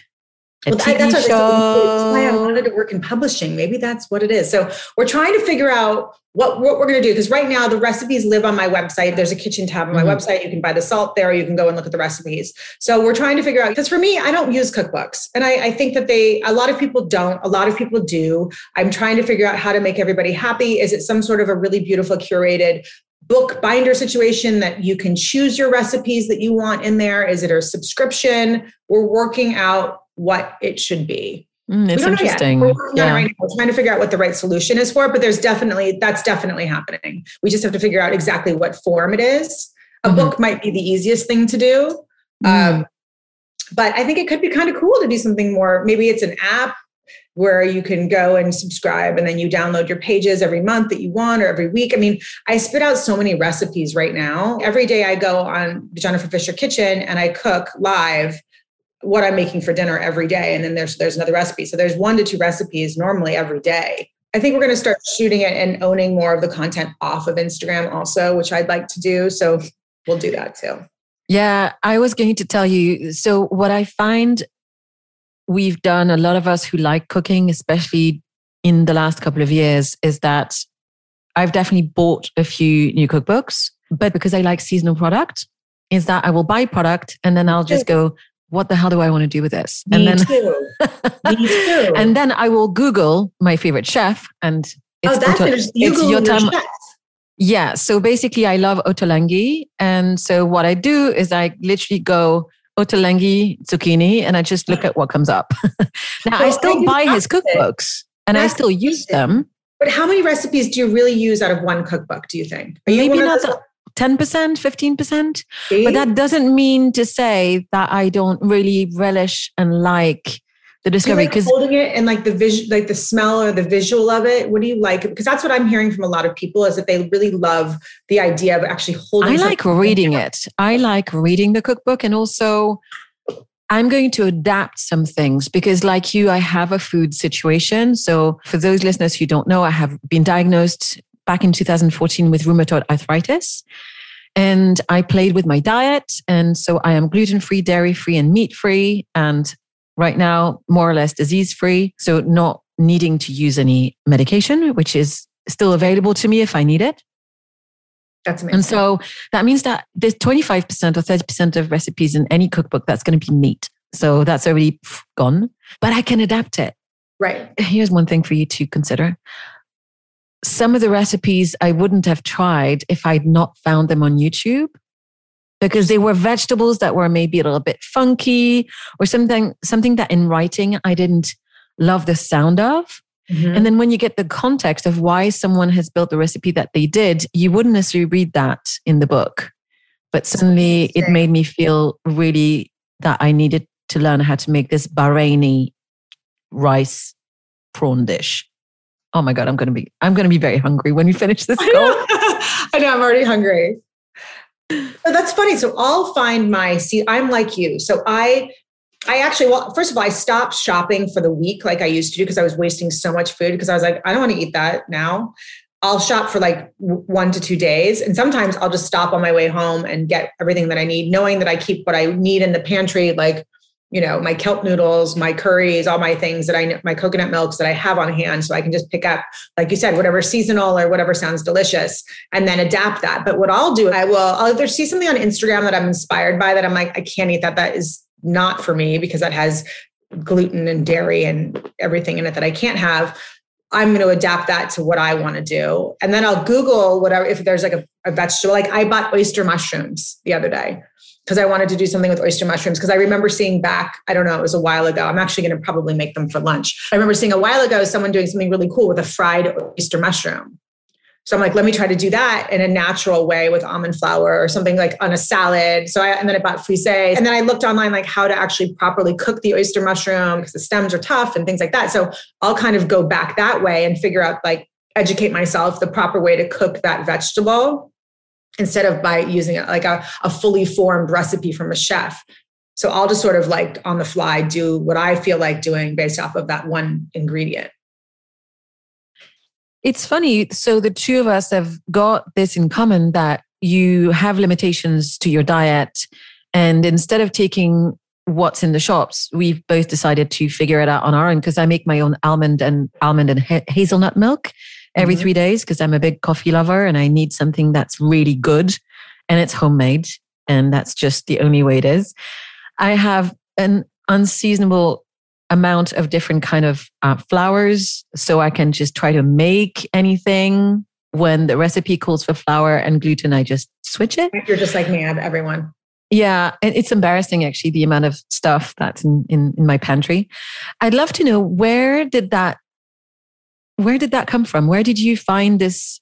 well, TV that's, show? why I wanted to work in publishing. Maybe that's what it is. So we're trying to figure out what, what we're going to do. Because right now the recipes live on my website. There's a kitchen tab on my mm-hmm. website. You can buy the salt there. You can go and look at the recipes. So we're trying to figure out, because for me, I don't use cookbooks. And I, I think that they, a lot of people don't, a lot of people do. I'm trying to figure out how to make everybody happy. Is it some sort of a really beautiful curated book binder situation that you can choose your recipes that you want in there? Is it a subscription? We're working out what it should be. Mm, it's interesting. We're yeah. right We're trying to figure out what the right solution is for it, but there's definitely that's definitely happening. We just have to figure out exactly what form it is. A mm-hmm. book might be the easiest thing to do. Mm. Um, but I think it could be kind of cool to do something more. Maybe it's an app where you can go and subscribe and then you download your pages every month that you want or every week. I mean, I spit out so many recipes right now. Every day I go on Jennifer Fisher Kitchen and I cook live what I'm making for dinner every day. And then there's there's another recipe. So there's one to two recipes normally every day. I think we're going to start shooting it and owning more of the content off of Instagram also, which I'd like to do. So we'll do that too. Yeah, I was going to tell you. So what I find we've done, a lot of us who like cooking, especially in the last couple of years, is that I've definitely bought a few new cookbooks, but because I like seasonal product, is that I will buy product and then I'll just go, what the hell do I want to do with this? Me and then, too. Me too. and then I will Google my favorite chef, and it's oh, that's interesting. You it's Yotam. Chef. Yeah. So basically, I love ottolenghi, and so what I do is I literally go ottolenghi zucchini, and I just look at what comes up. now I still buy his cookbooks, and I still use them. But how many recipes do you really use out of one cookbook? Do you think? Are Maybe not. The, 10%, 15%. But that doesn't mean to say that I don't really relish and like the discovery because like holding it and like the vision like the smell or the visual of it what do you like because that's what i'm hearing from a lot of people is that they really love the idea of actually holding it. i like reading it i like reading the cookbook and also i'm going to adapt some things because like you i have a food situation so for those listeners who don't know i have been diagnosed back in 2014 with rheumatoid arthritis. And I played with my diet. And so I am gluten free, dairy free, and meat free. And right now, more or less disease free. So not needing to use any medication, which is still available to me if I need it. That's amazing. And so that means that there's 25% or 30% of recipes in any cookbook that's going to be meat. So that's already gone, but I can adapt it. Right. Here's one thing for you to consider some of the recipes I wouldn't have tried if I'd not found them on YouTube because they were vegetables that were maybe a little bit funky or something something that in writing I didn't love the sound of. Mm-hmm. And then when you get the context of why someone has built the recipe that they did, you wouldn't necessarily read that in the book. But suddenly it made me feel really that I needed to learn how to make this Bahraini rice prawn dish oh my god i'm going to be i'm to be very hungry when we finish this call I know, i'm already hungry. So that's funny so i'll find my see i'm like you so i i actually well first of all i stopped shopping for the week like i used to do because i was wasting so much food because i was like i don't want to eat that now. I'll shop for like one to two days. And sometimes I'll just stop on my way home and get everything that I need, knowing that I keep what I need in the pantry, like you know, my kelp noodles, my curries, all my things that I, my coconut milks that I have on hand. So I can just pick up, like you said, whatever seasonal or whatever sounds delicious and then adapt that. But what I'll do, I will, I'll either see something on Instagram that I'm inspired by that I'm like, I can't eat that. That is not for me because that has gluten and dairy and everything in it that I can't have. I'm going to adapt that to what I want to do. And then I'll Google whatever, if there's like a, a vegetable, like I bought oyster mushrooms the other day because I wanted to do something with oyster mushrooms. Because I remember seeing back, I don't know, it was a while ago. I'm actually going to probably make them for lunch. I remember seeing a while ago someone doing something really cool with a fried oyster mushroom. So I'm like, let me try to do that in a natural way with almond flour or something like on a salad. So I, and then I bought frise. And then I looked online, like how to actually properly cook the oyster mushroom because the stems are tough and things like that. So I'll kind of go back that way and figure out, like, educate myself the proper way to cook that vegetable instead of by using like a, a fully formed recipe from a chef. So I'll just sort of like on the fly do what I feel like doing based off of that one ingredient. It's funny. So the two of us have got this in common that you have limitations to your diet. And instead of taking what's in the shops, we've both decided to figure it out on our own because I make my own almond and almond and ha- hazelnut milk every mm-hmm. three days because I'm a big coffee lover and I need something that's really good and it's homemade. And that's just the only way it is. I have an unseasonable amount of different kind of uh, flours so i can just try to make anything when the recipe calls for flour and gluten i just switch it you're just like have everyone yeah it's embarrassing actually the amount of stuff that's in, in, in my pantry i'd love to know where did that where did that come from where did you find this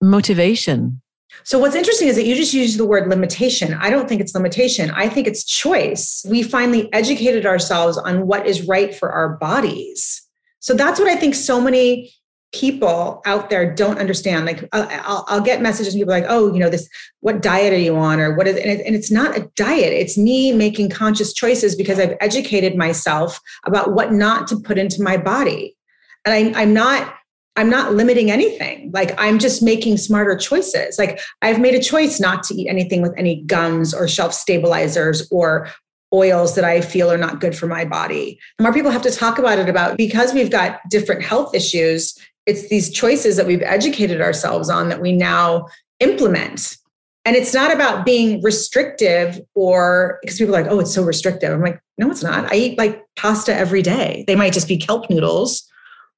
motivation so what's interesting is that you just used the word limitation. I don't think it's limitation. I think it's choice. We finally educated ourselves on what is right for our bodies. So that's what I think so many people out there don't understand. Like uh, I'll, I'll get messages from people like, oh, you know, this, what diet are you on? Or what is, and, it, and it's not a diet. It's me making conscious choices because I've educated myself about what not to put into my body. And I, I'm not I'm not limiting anything. Like I'm just making smarter choices. Like I've made a choice not to eat anything with any gums or shelf stabilizers or oils that I feel are not good for my body. More people have to talk about it about because we've got different health issues. It's these choices that we've educated ourselves on that we now implement. And it's not about being restrictive or because people are like, oh, it's so restrictive. I'm like, no, it's not. I eat like pasta every day. They might just be kelp noodles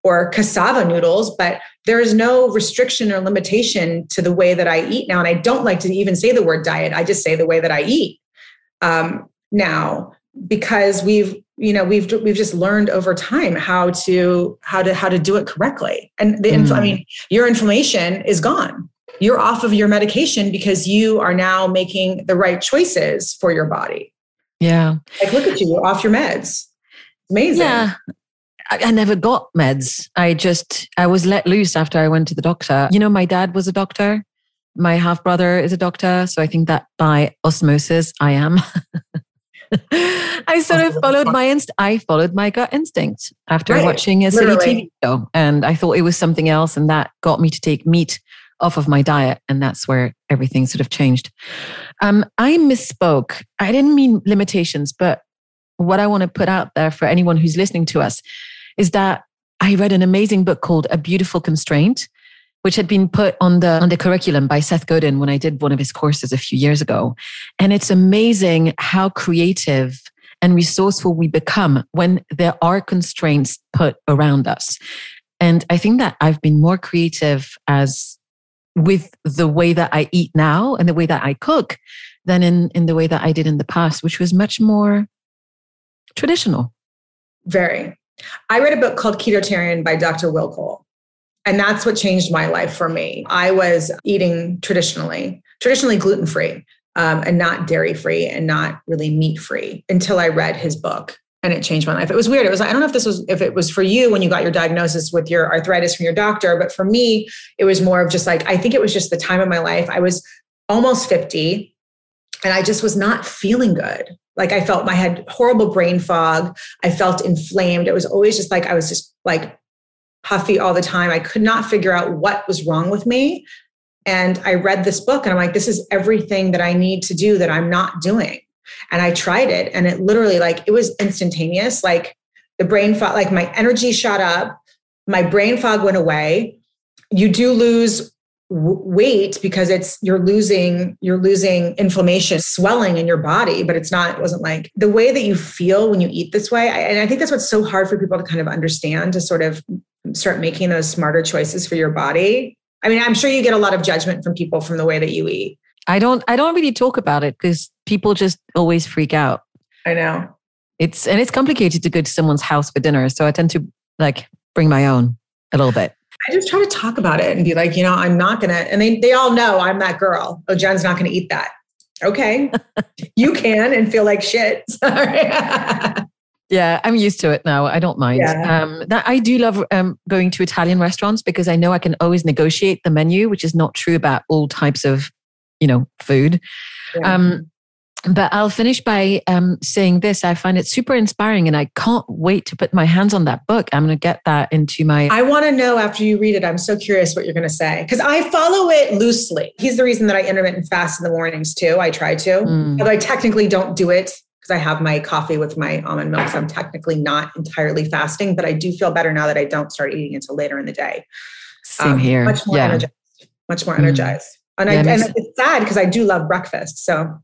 or cassava noodles, but there is no restriction or limitation to the way that I eat now. And I don't like to even say the word diet. I just say the way that I eat um, now because we've you know we've we've just learned over time how to how to how to do it correctly. And the mm. I mean, your inflammation is gone. You're off of your medication because you are now making the right choices for your body. Yeah. Like look at you, you're off your meds. Amazing. Yeah. I, never got meds. I just, I was let loose after I went to the doctor. You know, my dad was a doctor. My half brother is a doctor. So I think that by osmosis, I am. I sort of followed my inst. I followed my gut instinct after right. watching a silly TV show, and I thought it was something else, and that got me to take meat off of my diet, and that's where everything sort of changed. Um, I misspoke. I didn't mean limitations, but what I want to put out there for anyone who's listening to us is that I read an amazing book called A Beautiful Constraint, which had been put on the on the curriculum by Seth Godin when I did one of his courses a few years ago. And it's amazing how creative and resourceful we become when there are constraints put around us. And I think that I've been more creative as with the way that I eat now and the way that I cook than in, in the way that I did in the past, which was much more traditional. Very. I read a book called Ketotarian by Dr. Will Cole. And that's what changed my life for me. I was eating traditionally, traditionally gluten free, um, and not dairy free and not really meat free until I read his book. And it changed my life. It was weird. It was, I don't know if this was, if it was for you when you got your diagnosis with your arthritis from your doctor, but for me, it was more of just like, I think it was just the time of my life. I was almost 50 and I just was not feeling good. Like I felt I had horrible brain fog. I felt inflamed. It was always just like I was just like puffy all the time. I could not figure out what was wrong with me. And I read this book and I'm like, this is everything that I need to do that I'm not doing. And I tried it and it literally like it was instantaneous. Like the brain fog, like my energy shot up, my brain fog went away. You do lose weight because it's you're losing you're losing inflammation swelling in your body but it's not it wasn't like the way that you feel when you eat this way and i think that's what's so hard for people to kind of understand to sort of start making those smarter choices for your body. I mean i'm sure you get a lot of judgment from people from the way that you eat. I don't i don't really talk about it because people just always freak out. I know. It's and it's complicated to go to someone's house for dinner so i tend to like bring my own a little bit I just try to talk about it and be like, you know, I'm not gonna, and they they all know I'm that girl. Oh, Jen's not gonna eat that. Okay. you can and feel like shit. Sorry. Yeah, I'm used to it now. I don't mind. Yeah. Um, that I do love um, going to Italian restaurants because I know I can always negotiate the menu, which is not true about all types of, you know, food. Yeah. Um, but I'll finish by um, saying this. I find it super inspiring and I can't wait to put my hands on that book. I'm going to get that into my. I want to know after you read it. I'm so curious what you're going to say because I follow it loosely. He's the reason that I intermittent fast in the mornings too. I try to, mm. although I technically don't do it because I have my coffee with my almond milk. So I'm technically not entirely fasting, but I do feel better now that I don't start eating until later in the day. Same um, here. Much more yeah. energized. Much more mm. energized. Mm. And, yeah, I, and it's sad because I do love breakfast. So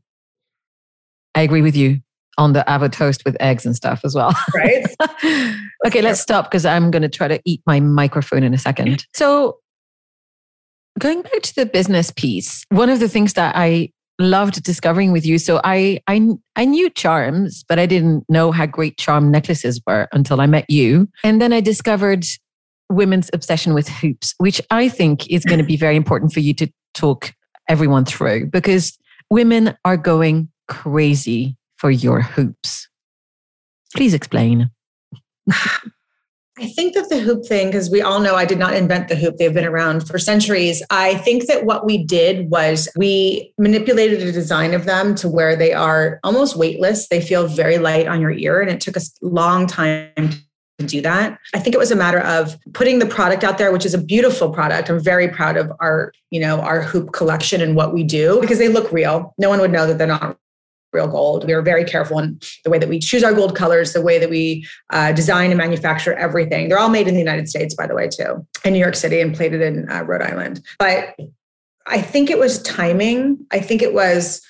I agree with you on the avocado toast with eggs and stuff as well. Right. okay, let's stop because I'm going to try to eat my microphone in a second. So, going back to the business piece, one of the things that I loved discovering with you. So I I I knew charms, but I didn't know how great charm necklaces were until I met you. And then I discovered women's obsession with hoops, which I think is going to be very important for you to talk everyone through because women are going crazy for your hoops. Please explain. I think that the hoop thing, because we all know I did not invent the hoop, they've been around for centuries. I think that what we did was we manipulated the design of them to where they are almost weightless. They feel very light on your ear. And it took us a long time to do that. I think it was a matter of putting the product out there, which is a beautiful product. I'm very proud of our, you know, our hoop collection and what we do because they look real. No one would know that they're not real gold. We are very careful in the way that we choose our gold colors, the way that we uh, design and manufacture everything. They're all made in the United States, by the way, too, in New York City and plated in uh, Rhode Island. But I think it was timing. I think it was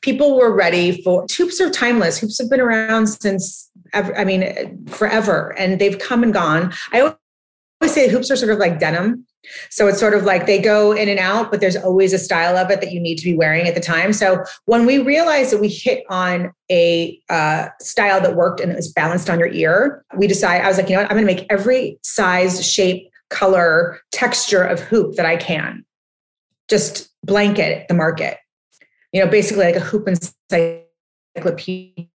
people were ready for hoops are timeless. Hoops have been around since, I mean, forever, and they've come and gone. I always say hoops are sort of like denim so it's sort of like they go in and out, but there's always a style of it that you need to be wearing at the time. So when we realized that we hit on a uh, style that worked and it was balanced on your ear, we decided, I was like, you know what, I'm going to make every size, shape, color, texture of hoop that I can. Just blanket the market. You know, basically like a hoop encyclopedia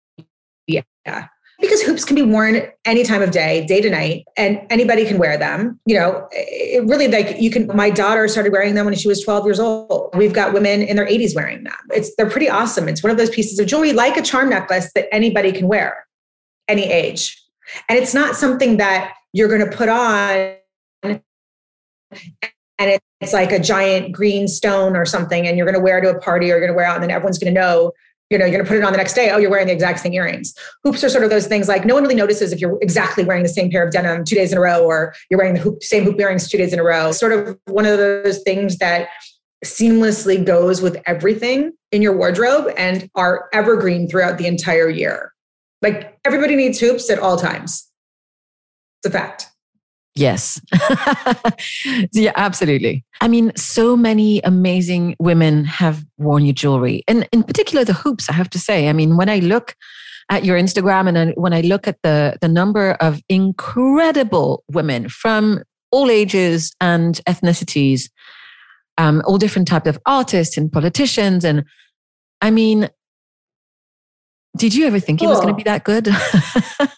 because hoops can be worn any time of day, day to night, and anybody can wear them. You know, it really like you can. My daughter started wearing them when she was 12 years old. We've got women in their 80s wearing them. It's they're pretty awesome. It's one of those pieces of jewelry like a charm necklace that anybody can wear, any age, and it's not something that you're going to put on and it's like a giant green stone or something and you're going to wear it to a party or you're going to wear it out and then everyone's going to know you know, you're going to put it on the next day. Oh, you're wearing the exact same earrings. Hoops are sort of those things like no one really notices if you're exactly wearing the same pair of denim two days in a row or you're wearing the hoop, same hoop earrings two days in a row. Sort of one of those things that seamlessly goes with everything in your wardrobe and are evergreen throughout the entire year. Like everybody needs hoops at all times. It's a fact. Yes. yeah, absolutely. I mean, so many amazing women have worn your jewelry, and in particular the hoops. I have to say, I mean, when I look at your Instagram and when I look at the the number of incredible women from all ages and ethnicities, um, all different types of artists and politicians, and I mean, did you ever think cool. it was going to be that good?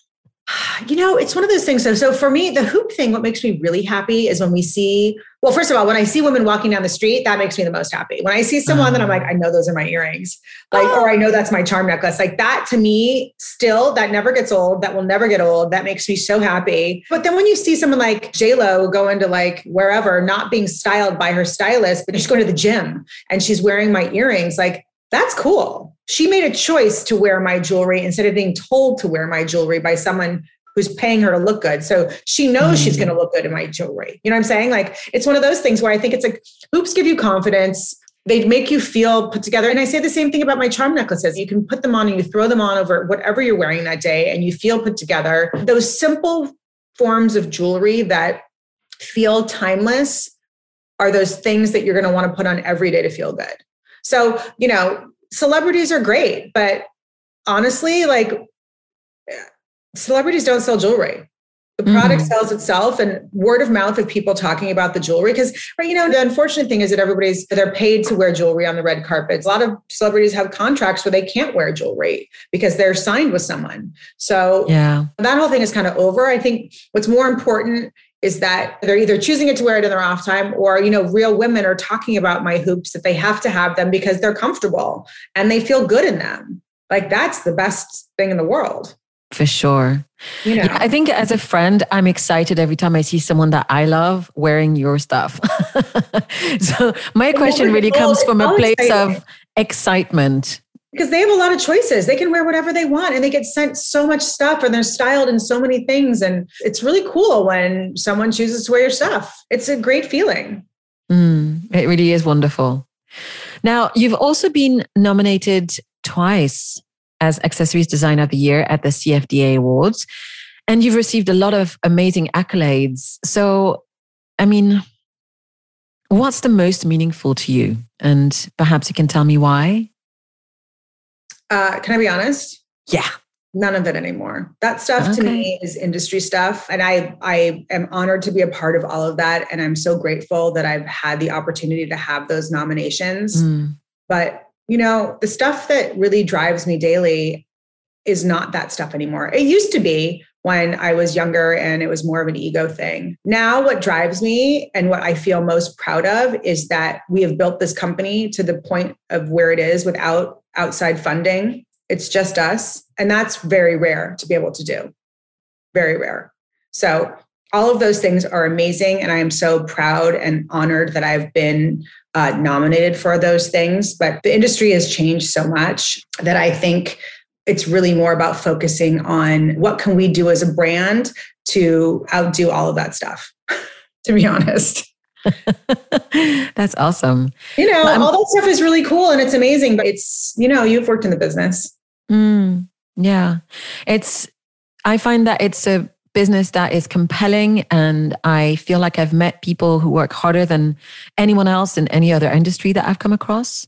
You know, it's one of those things. So, so for me, the hoop thing, what makes me really happy is when we see, well, first of all, when I see women walking down the street, that makes me the most happy. When I see someone uh, that I'm like, I know those are my earrings, like, oh. or I know that's my charm necklace, like that to me, still, that never gets old. That will never get old. That makes me so happy. But then when you see someone like Lo go into like wherever, not being styled by her stylist, but she's going to the gym and she's wearing my earrings, like that's cool. She made a choice to wear my jewelry instead of being told to wear my jewelry by someone who's paying her to look good. So she knows mm. she's going to look good in my jewelry. You know what I'm saying? Like it's one of those things where I think it's like hoops give you confidence. They make you feel put together. And I say the same thing about my charm necklaces. You can put them on and you throw them on over whatever you're wearing that day and you feel put together. Those simple forms of jewelry that feel timeless are those things that you're going to want to put on every day to feel good. So, you know, celebrities are great, but honestly, like celebrities don't sell jewelry. The product mm-hmm. sells itself and word of mouth of people talking about the jewelry. Because, right, you know, the unfortunate thing is that everybody's, they're paid to wear jewelry on the red carpets. A lot of celebrities have contracts where they can't wear jewelry because they're signed with someone. So, yeah, that whole thing is kind of over. I think what's more important is that they're either choosing it to wear it in their off time or you know real women are talking about my hoops that they have to have them because they're comfortable and they feel good in them. Like that's the best thing in the world. For sure. You know? yeah, i think as a friend i'm excited every time i see someone that i love wearing your stuff. So my question really comes from a place of excitement because they have a lot of choices. They can wear whatever they want and they get sent so much stuff and they're styled in so many things. And it's really cool when someone chooses to wear your stuff. It's a great feeling. Mm, it really is wonderful. Now, you've also been nominated twice as Accessories Designer of the Year at the CFDA Awards, and you've received a lot of amazing accolades. So, I mean, what's the most meaningful to you? And perhaps you can tell me why? Uh, can I be honest? Yeah. None of it anymore. That stuff okay. to me is industry stuff. And I I am honored to be a part of all of that. And I'm so grateful that I've had the opportunity to have those nominations. Mm. But you know, the stuff that really drives me daily is not that stuff anymore. It used to be when I was younger and it was more of an ego thing. Now, what drives me and what I feel most proud of is that we have built this company to the point of where it is without outside funding. It's just us. And that's very rare to be able to do. Very rare. So, all of those things are amazing. And I am so proud and honored that I've been uh, nominated for those things. But the industry has changed so much that I think it's really more about focusing on what can we do as a brand to outdo all of that stuff, to be honest. That's awesome. You know, all that stuff is really cool and it's amazing, but it's, you know, you've worked in the business. Mm, yeah. It's, I find that it's a business that is compelling. And I feel like I've met people who work harder than anyone else in any other industry that I've come across,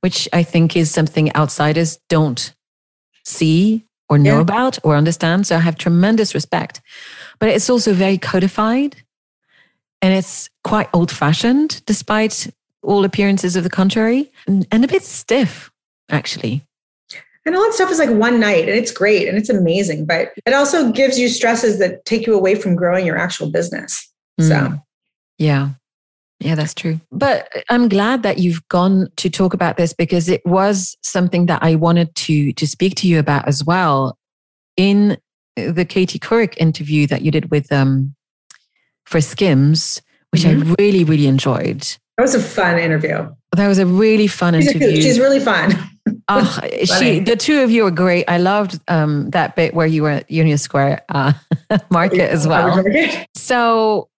which I think is something outsiders don't see or know yeah. about or understand. So I have tremendous respect. But it's also very codified and it's quite old fashioned despite all appearances of the contrary and, and a bit stiff, actually. And all that stuff is like one night and it's great and it's amazing, but it also gives you stresses that take you away from growing your actual business. Mm. So, yeah. Yeah, that's true. But I'm glad that you've gone to talk about this because it was something that I wanted to to speak to you about as well. In the Katie Couric interview that you did with um for Skims, which mm-hmm. I really, really enjoyed. That was a fun interview. That was a really fun she's interview. She's really fun. oh, she, the two of you are great. I loved um, that bit where you were at Union Square uh, Market as well. So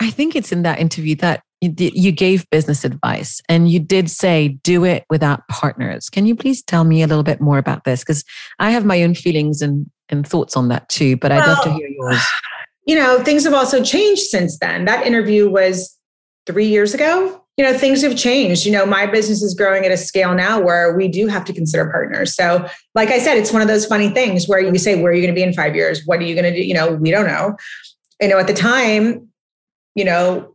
I think it's in that interview that you, you gave business advice and you did say do it without partners. Can you please tell me a little bit more about this? Because I have my own feelings and, and thoughts on that too, but well, I'd love to hear yours you know, things have also changed since then. That interview was three years ago. You know, things have changed. You know, my business is growing at a scale now where we do have to consider partners. So, like I said, it's one of those funny things where you say, Where are you going to be in five years? What are you going to do? You know, we don't know. You know, at the time, you know,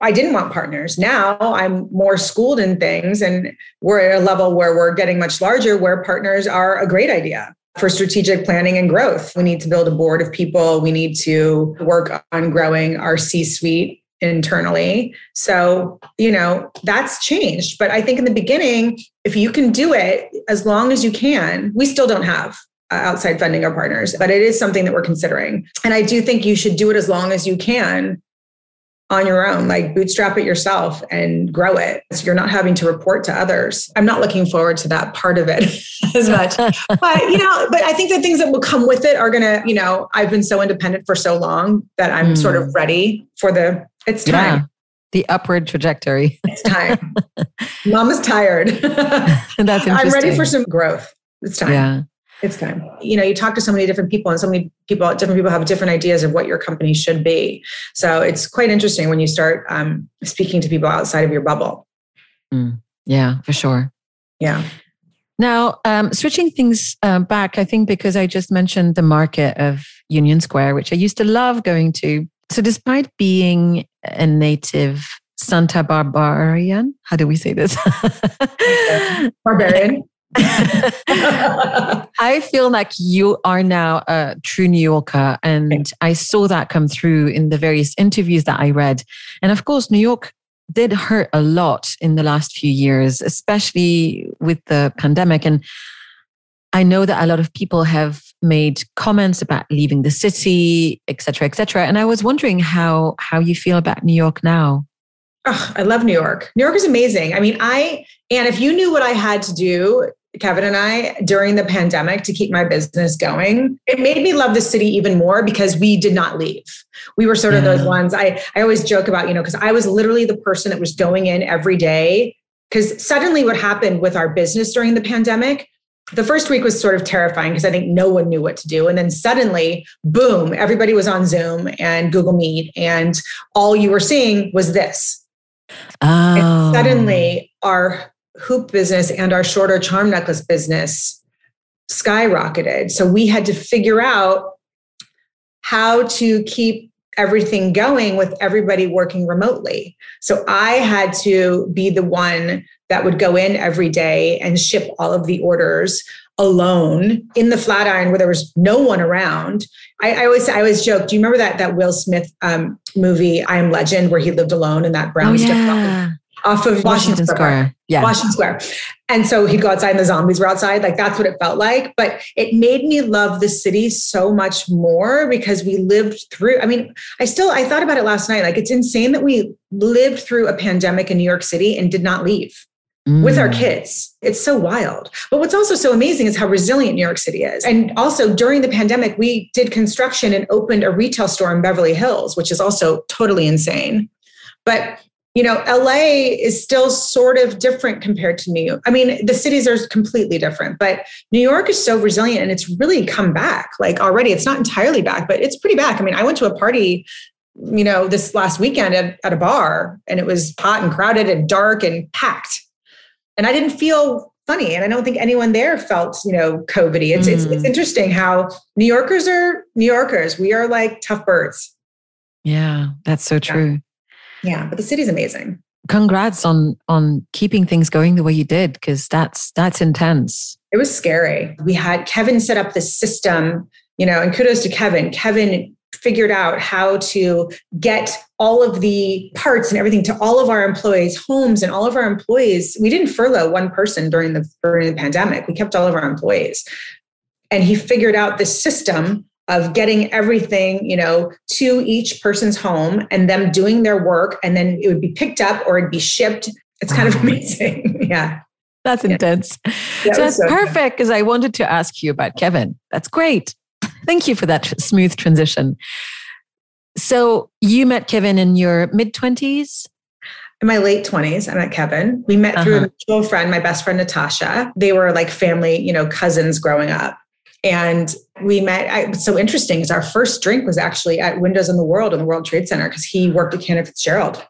I didn't want partners. Now I'm more schooled in things and we're at a level where we're getting much larger where partners are a great idea for strategic planning and growth. We need to build a board of people. We need to work on growing our C suite internally. So, you know, that's changed. But I think in the beginning, if you can do it as long as you can, we still don't have uh, outside funding or partners, but it is something that we're considering. And I do think you should do it as long as you can on your own, like bootstrap it yourself and grow it. So you're not having to report to others. I'm not looking forward to that part of it as much. but, you know, but I think the things that will come with it are going to, you know, I've been so independent for so long that I'm mm. sort of ready for the, it's time. Yeah. The upward trajectory. it's time. Mama's tired. That's interesting. I'm ready for some growth. It's time. Yeah. It's time. You know, you talk to so many different people, and so many people, different people have different ideas of what your company should be. So it's quite interesting when you start um, speaking to people outside of your bubble. Mm, yeah, for sure. Yeah. Now, um, switching things uh, back, I think because I just mentioned the market of Union Square, which I used to love going to. So, despite being a native Santa Barbarian, how do we say this? Barbarian. I feel like you are now a true New Yorker, and I saw that come through in the various interviews that I read. And of course, New York did hurt a lot in the last few years, especially with the pandemic. And I know that a lot of people have made comments about leaving the city, et cetera, et cetera. And I was wondering how how you feel about New York now. Oh, I love New York. New York is amazing. I mean, I and if you knew what I had to do Kevin and I during the pandemic to keep my business going. It made me love the city even more because we did not leave. We were sort of those mm. ones. I, I always joke about, you know, because I was literally the person that was going in every day. Because suddenly what happened with our business during the pandemic, the first week was sort of terrifying because I think no one knew what to do. And then suddenly, boom, everybody was on Zoom and Google Meet, and all you were seeing was this. Oh. And suddenly, our hoop business and our shorter charm necklace business skyrocketed. So we had to figure out how to keep everything going with everybody working remotely. So I had to be the one that would go in every day and ship all of the orders alone in the Flatiron where there was no one around. I, I always I always joke. Do you remember that that Will Smith um, movie I Am Legend where he lived alone in that brown oh, yeah off of Washington, Washington Square. Square. Yeah. Washington Square. And so he'd go outside and the zombies were outside. Like that's what it felt like. But it made me love the city so much more because we lived through. I mean, I still I thought about it last night. Like it's insane that we lived through a pandemic in New York City and did not leave. Mm. With our mm. kids. It's so wild. But what's also so amazing is how resilient New York City is. And also during the pandemic, we did construction and opened a retail store in Beverly Hills, which is also totally insane. But you know, LA is still sort of different compared to New York. I mean, the cities are completely different, but New York is so resilient and it's really come back. Like already, it's not entirely back, but it's pretty back. I mean, I went to a party, you know, this last weekend at, at a bar and it was hot and crowded and dark and packed. And I didn't feel funny. And I don't think anyone there felt, you know, COVIDy. It's, mm. it's, it's interesting how New Yorkers are New Yorkers. We are like tough birds. Yeah, that's so true. Yeah. Yeah, but the city's amazing. Congrats on on keeping things going the way you did because that's that's intense. It was scary. We had Kevin set up this system, you know, and kudos to Kevin. Kevin figured out how to get all of the parts and everything to all of our employees' homes and all of our employees. We didn't furlough one person during the during the pandemic. We kept all of our employees. And he figured out this system of getting everything, you know, to each person's home and them doing their work and then it would be picked up or it'd be shipped. It's kind of amazing. yeah. That's intense. Yeah, so that's so perfect because I wanted to ask you about Kevin. That's great. Thank you for that smooth transition. So you met Kevin in your mid 20s? In my late 20s, I met Kevin. We met uh-huh. through a mutual friend, my best friend Natasha. They were like family, you know, cousins growing up. And we met. I, what's so interesting is our first drink was actually at Windows in the World in the World Trade Center because he worked at Cantor Fitzgerald.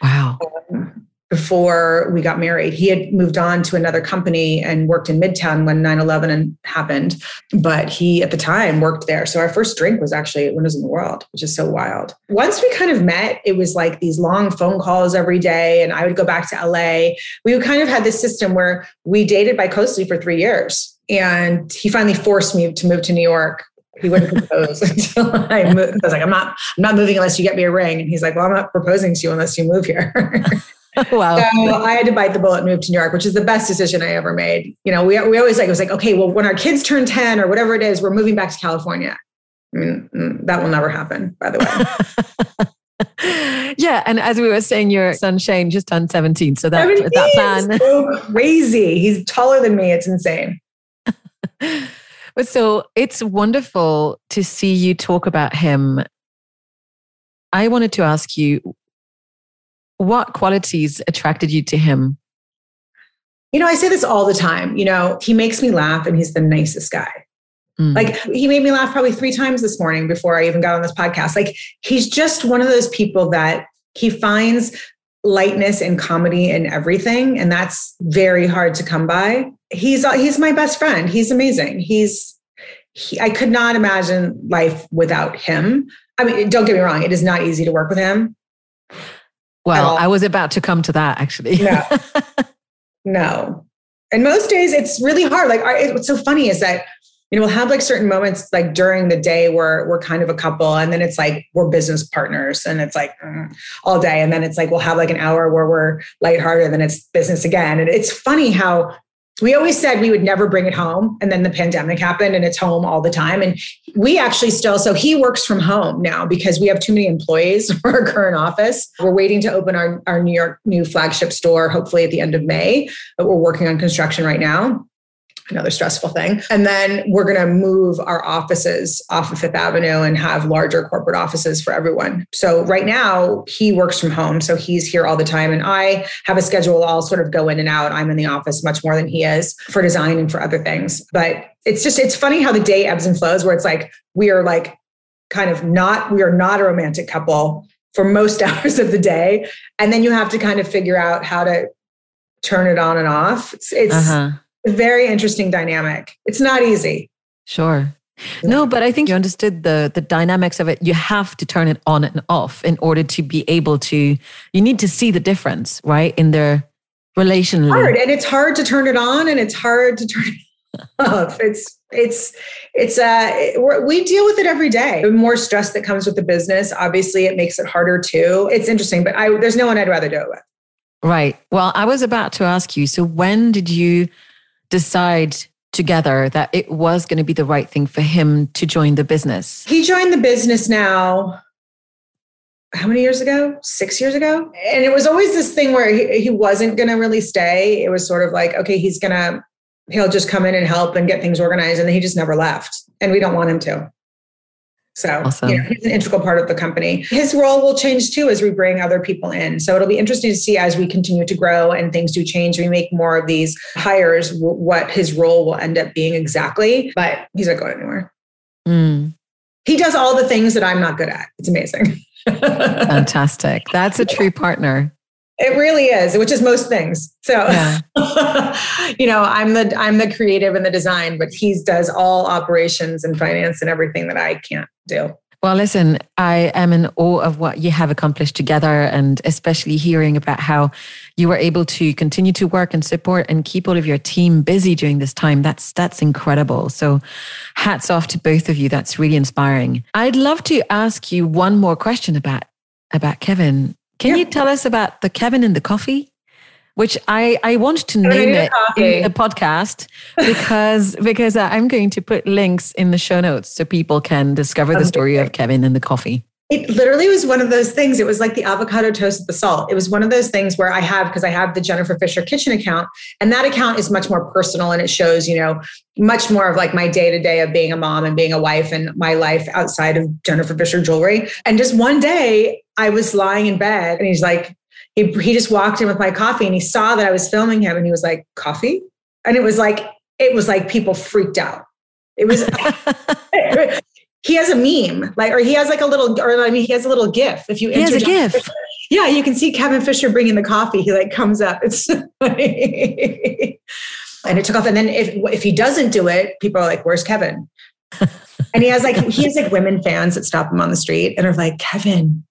Wow. Um, before we got married, he had moved on to another company and worked in Midtown when 9 11 happened. But he, at the time, worked there. So our first drink was actually at Windows in the World, which is so wild. Once we kind of met, it was like these long phone calls every day. And I would go back to LA. We kind of had this system where we dated by Coastly for three years and he finally forced me to move to New York. He wouldn't propose until I moved. I was like, I'm not, I'm not moving unless you get me a ring. And he's like, Well, I'm not proposing to you unless you move here. wow. So I had to bite the bullet and move to New York, which is the best decision I ever made. You know, we, we always like, it was like, okay, well, when our kids turn 10 or whatever it is, we're moving back to California. I mean, mm, that will never happen, by the way. yeah. And as we were saying, your son Shane just turned 17. So that, 17 that plan. So crazy. He's taller than me. It's insane. But so it's wonderful to see you talk about him. I wanted to ask you what qualities attracted you to him? You know, I say this all the time. You know, he makes me laugh and he's the nicest guy. Mm. Like he made me laugh probably three times this morning before I even got on this podcast. Like he's just one of those people that he finds lightness and comedy in everything. And that's very hard to come by he's he's my best friend. He's amazing. He's he, I could not imagine life without him. I mean, don't get me wrong; it is not easy to work with him. Well, I was about to come to that actually. no, no. And most days it's really hard. Like, what's so funny is that you know, we'll have like certain moments like during the day where we're kind of a couple, and then it's like we're business partners, and it's like mm, all day, and then it's like we'll have like an hour where we're lighthearted, and then it's business again. And it's funny how we always said we would never bring it home and then the pandemic happened and it's home all the time. And we actually still so he works from home now because we have too many employees for our current office. We're waiting to open our, our new york new flagship store hopefully at the end of may but we're working on construction right now another stressful thing. And then we're going to move our offices off of Fifth Avenue and have larger corporate offices for everyone. So right now he works from home. So he's here all the time. And I have a schedule. I'll sort of go in and out. I'm in the office much more than he is for design and for other things. But it's just, it's funny how the day ebbs and flows where it's like, we are like kind of not, we are not a romantic couple for most hours of the day. And then you have to kind of figure out how to turn it on and off. It's, it's uh-huh very interesting dynamic. It's not easy. Sure. No, but I think you understood the the dynamics of it. You have to turn it on and off in order to be able to. You need to see the difference, right, in their relation. Hard, and it's hard to turn it on, and it's hard to turn it off. It's it's it's uh we deal with it every day. The more stress that comes with the business, obviously, it makes it harder too. It's interesting, but I there's no one I'd rather do it with. Right. Well, I was about to ask you. So when did you? Decide together that it was going to be the right thing for him to join the business? He joined the business now. How many years ago? Six years ago. And it was always this thing where he, he wasn't going to really stay. It was sort of like, okay, he's going to, he'll just come in and help and get things organized. And he just never left. And we don't want him to. So awesome. you know, he's an integral part of the company. His role will change too as we bring other people in. So it'll be interesting to see as we continue to grow and things do change. We make more of these hires, what his role will end up being exactly. But he's not going anywhere. Mm. He does all the things that I'm not good at. It's amazing. Fantastic. That's a true partner. It really is, which is most things. So, yeah. you know, I'm the I'm the creative and the design, but he does all operations and finance and everything that I can't do. Well, listen, I am in awe of what you have accomplished together, and especially hearing about how you were able to continue to work and support and keep all of your team busy during this time. That's that's incredible. So, hats off to both of you. That's really inspiring. I'd love to ask you one more question about about Kevin. Can yeah. you tell us about the Kevin and the coffee? Which I, I want to name it in a podcast because because I'm going to put links in the show notes so people can discover the story of Kevin and the coffee. It literally was one of those things. It was like the avocado toast with the salt. It was one of those things where I have, because I have the Jennifer Fisher kitchen account, and that account is much more personal and it shows, you know, much more of like my day to day of being a mom and being a wife and my life outside of Jennifer Fisher jewelry. And just one day I was lying in bed and he's like, he, he just walked in with my coffee and he saw that I was filming him and he was like, coffee? And it was like, it was like people freaked out. It was he has a meme, like, or he has like a little, or I mean, he has a little GIF. If you he has a GIF. yeah, you can see Kevin Fisher bringing the coffee. He like comes up. It's funny. and it took off. And then if if he doesn't do it, people are like, "Where's Kevin?" and he has like he has like women fans that stop him on the street and are like, "Kevin."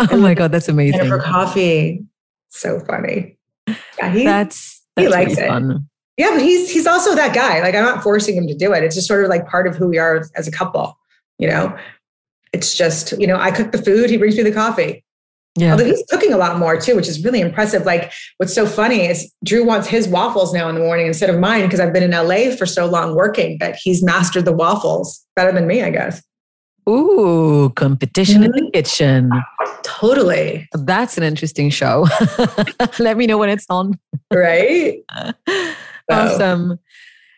Oh my god, that's amazing! For coffee, so funny. Yeah, he, that's, that's he likes really it. Fun. Yeah, but he's he's also that guy. Like I'm not forcing him to do it. It's just sort of like part of who we are as a couple you know it's just you know i cook the food he brings me the coffee yeah. Although he's cooking a lot more too, which is really impressive. Like what's so funny is Drew wants his waffles now in the morning instead of mine because I've been in LA for so long working that he's mastered the waffles better than me, I guess. Ooh, competition mm-hmm. in the mm-hmm. kitchen. Totally. That's an interesting show. Let me know when it's on. Right. awesome.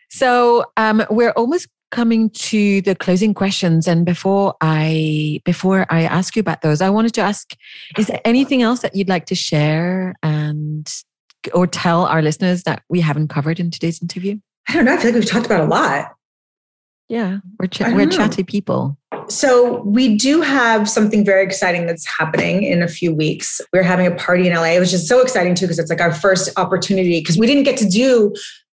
So um, we're almost coming to the closing questions and before i before i ask you about those i wanted to ask is there anything else that you'd like to share and or tell our listeners that we haven't covered in today's interview? I don't know i feel like we've talked about a lot. Yeah we're, ch- we're chatty people. So we do have something very exciting that's happening in a few weeks. We're having a party in la which is so exciting too because it's like our first opportunity because we didn't get to do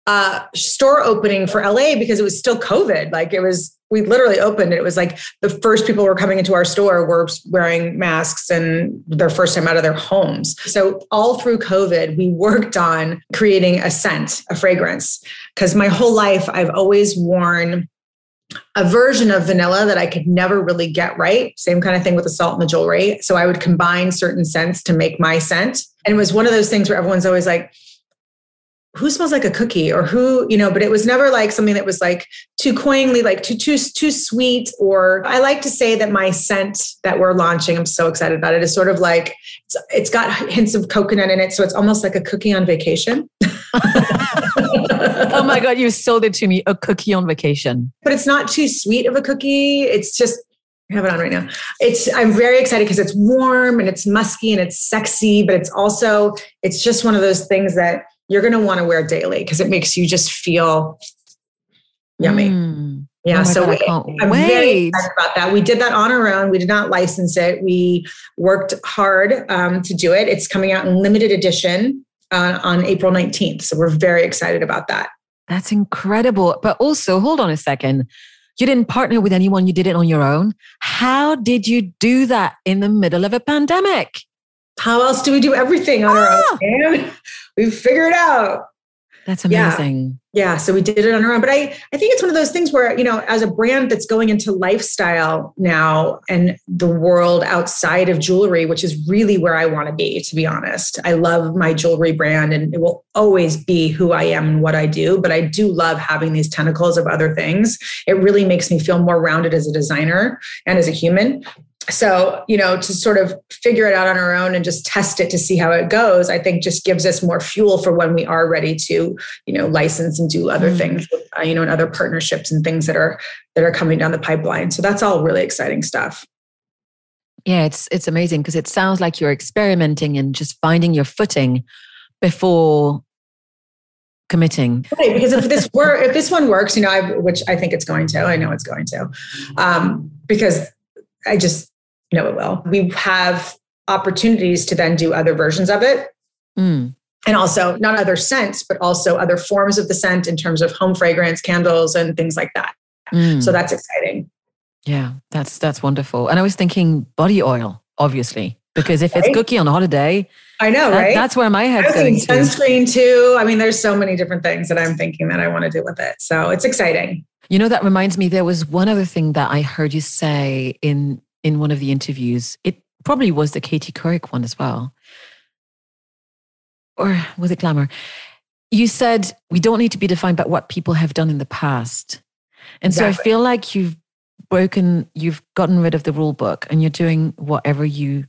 uh, store opening for LA because it was still COVID. Like it was, we literally opened it. It was like the first people were coming into our store were wearing masks and their first time out of their homes. So all through COVID, we worked on creating a scent, a fragrance. Because my whole life, I've always worn a version of vanilla that I could never really get right. Same kind of thing with the salt and the jewelry. So I would combine certain scents to make my scent. And it was one of those things where everyone's always like, who smells like a cookie or who you know but it was never like something that was like too coyingly like too too too sweet or i like to say that my scent that we're launching i'm so excited about it is sort of like it's, it's got hints of coconut in it so it's almost like a cookie on vacation oh my god you sold it to me a cookie on vacation but it's not too sweet of a cookie it's just I have it on right now. It's I'm very excited because it's warm and it's musky and it's sexy, but it's also it's just one of those things that you're going to want to wear daily because it makes you just feel yummy. Mm. Yeah. Oh so God, we, I'm wait. very excited about that. We did that on our own. We did not license it. We worked hard um, to do it. It's coming out in limited edition uh, on April 19th. So we're very excited about that. That's incredible. But also, hold on a second. You didn't partner with anyone, you did it on your own. How did you do that in the middle of a pandemic? How else do we do everything on ah! our own? We figured it out. That's amazing. Yeah. yeah. So we did it on our own. But I, I think it's one of those things where, you know, as a brand that's going into lifestyle now and the world outside of jewelry, which is really where I want to be, to be honest. I love my jewelry brand and it will always be who I am and what I do. But I do love having these tentacles of other things. It really makes me feel more rounded as a designer and as a human so you know to sort of figure it out on our own and just test it to see how it goes i think just gives us more fuel for when we are ready to you know license and do other mm. things uh, you know and other partnerships and things that are that are coming down the pipeline. So that's all really exciting stuff. Yeah it's it's amazing because it sounds like you're experimenting and just finding your footing before committing. Right because if this were if this one works you know I, which i think it's going to i know it's going to um because i just know it will. We have opportunities to then do other versions of it. Mm. And also, not other scents, but also other forms of the scent in terms of home fragrance, candles, and things like that. Mm. So that's exciting. Yeah, that's that's wonderful. And I was thinking body oil, obviously, because if right? it's cookie on holiday, I know, that, right? That's where my head's going. Sunscreen too. I mean, there's so many different things that I'm thinking that I want to do with it. So it's exciting. You know, that reminds me. There was one other thing that I heard you say in in one of the interviews. It probably was the Katie Couric one as well. Or was it Glamour? You said we don't need to be defined by what people have done in the past. And exactly. so I feel like you've broken, you've gotten rid of the rule book and you're doing whatever you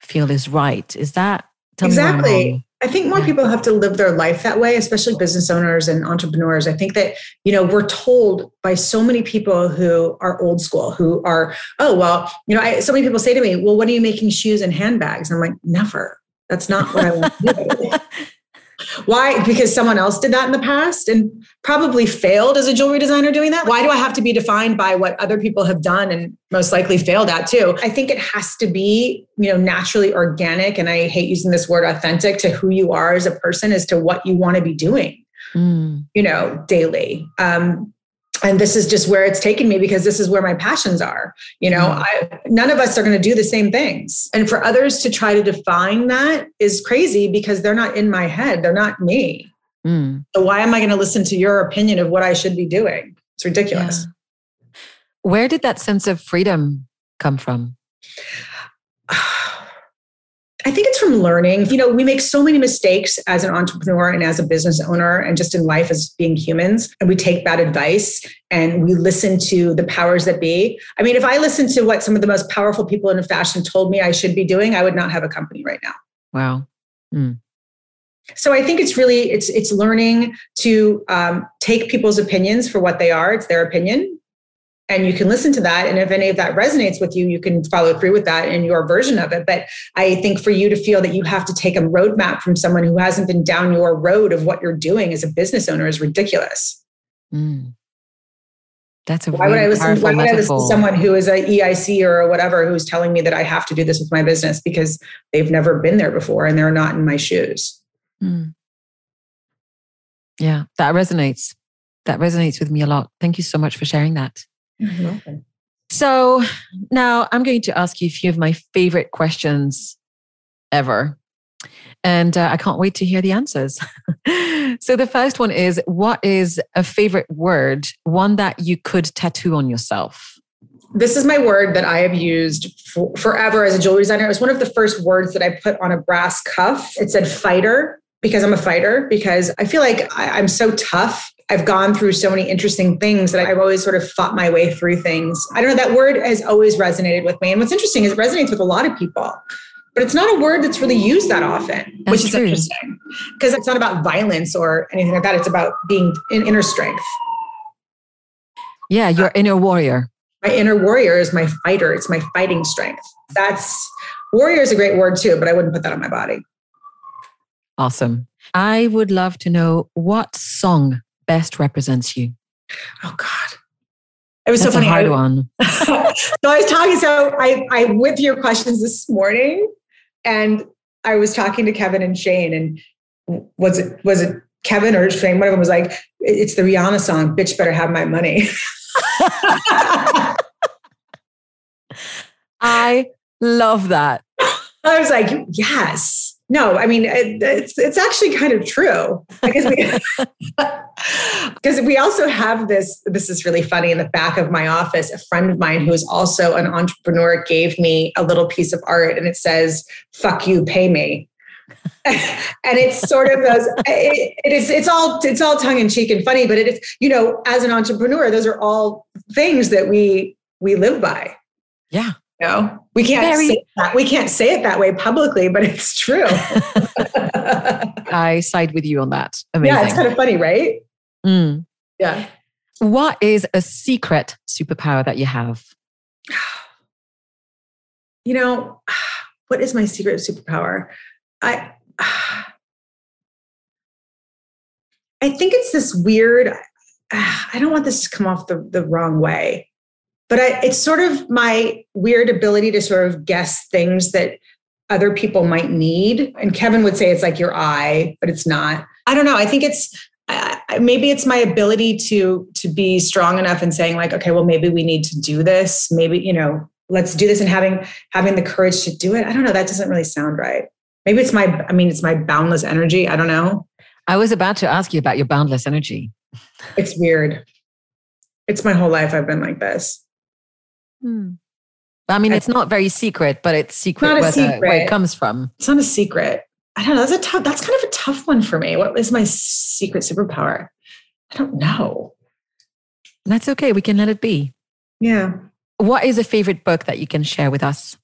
feel is right. Is that exactly? I think more people have to live their life that way, especially business owners and entrepreneurs. I think that, you know, we're told by so many people who are old school, who are, oh, well, you know, I, so many people say to me, well, what are you making shoes and handbags? And I'm like, never. That's not what I want to do. Why? Because someone else did that in the past and probably failed as a jewelry designer doing that. Why do I have to be defined by what other people have done and most likely failed at too? I think it has to be, you know, naturally organic. And I hate using this word authentic to who you are as a person as to what you want to be doing, mm. you know, daily. Um, and this is just where it's taken me because this is where my passions are you know? Mm. I, none of us are going to do the same things. And for others to try to define that is crazy because they're not in my head. They're not me. Mm. so why am i going to listen to your opinion of what i should be doing? It's ridiculous. Yeah. where did that sense of freedom come from I think it's from learning. You know, we make so many mistakes as an entrepreneur and as a business owner and just in life as being humans. And we take bad advice and we listen to the powers that be. I mean, if I listened to what some of the most powerful people in fashion told me I should be doing, I would not have a company right now. Wow. Mm. So I think it's really it's it's learning to um, take people's opinions for what they are. It's their opinion, and you can listen to that and if any of that resonates with you you can follow through with that in your version of it but i think for you to feel that you have to take a roadmap from someone who hasn't been down your road of what you're doing as a business owner is ridiculous mm. That's a why would I listen? Why would I listen to someone who is a EIC or whatever who's telling me that I have to do this with my business because they've never been there before and they're not in my shoes? Mm. Yeah, that resonates. That resonates with me a lot. Thank you so much for sharing that. So now I'm going to ask you a few of my favorite questions ever. And uh, I can't wait to hear the answers. so the first one is What is a favorite word, one that you could tattoo on yourself? This is my word that I have used for, forever as a jewelry designer. It was one of the first words that I put on a brass cuff. It said fighter because I'm a fighter, because I feel like I, I'm so tough I've gone through so many interesting things that I've always sort of fought my way through things. I don't know, that word has always resonated with me. And what's interesting is it resonates with a lot of people, but it's not a word that's really used that often, That's which is true. interesting because it's not about violence or anything like that. It's about being in inner strength. Yeah, your uh, inner warrior. My inner warrior is my fighter, it's my fighting strength. That's warrior is a great word too, but I wouldn't put that on my body. Awesome. I would love to know what song best represents you. Oh God. It was That's so funny. a hard I- one. so I was talking. So I I with your questions this morning, and I was talking to Kevin and Shane, and was it was it Kevin or Shane? One of them was like, "It's the Rihanna song, bitch better have my money." I love that. I was like, yes. No, I mean it, it's it's actually kind of true because we because we also have this. This is really funny. In the back of my office, a friend of mine who is also an entrepreneur gave me a little piece of art, and it says "fuck you, pay me." and it's sort of those. It, it is. It's all. It's all tongue in cheek and funny, but it is. You know, as an entrepreneur, those are all things that we we live by. Yeah. Know, we can't Very- say that. We can't say it that way publicly, but it's true. I side with you on that. Amazing. yeah, it's kind of funny, right? Mm. Yeah. What is a secret superpower that you have? You know, what is my secret superpower? I I think it's this weird. I don't want this to come off the, the wrong way, but I, it's sort of my weird ability to sort of guess things that other people might need. And Kevin would say it's like your eye, but it's not. I don't know. I think it's I- maybe it's my ability to to be strong enough and saying like, okay, well, maybe we need to do this. Maybe you know, let's do this, and having having the courage to do it. I don't know. That doesn't really sound right. Maybe it's my. I mean, it's my boundless energy. I don't know. I was about to ask you about your boundless energy. It's weird. It's my whole life. I've been like this. Hmm. I mean, it's not very secret, but it's secret, Not a where, the- where it comes from. It's not a secret. I don't know. That's a tough. That's kind of a tough one for me. What is my secret superpower? I don't know. That's okay. We can let it be. Yeah. What is a favorite book that you can share with us?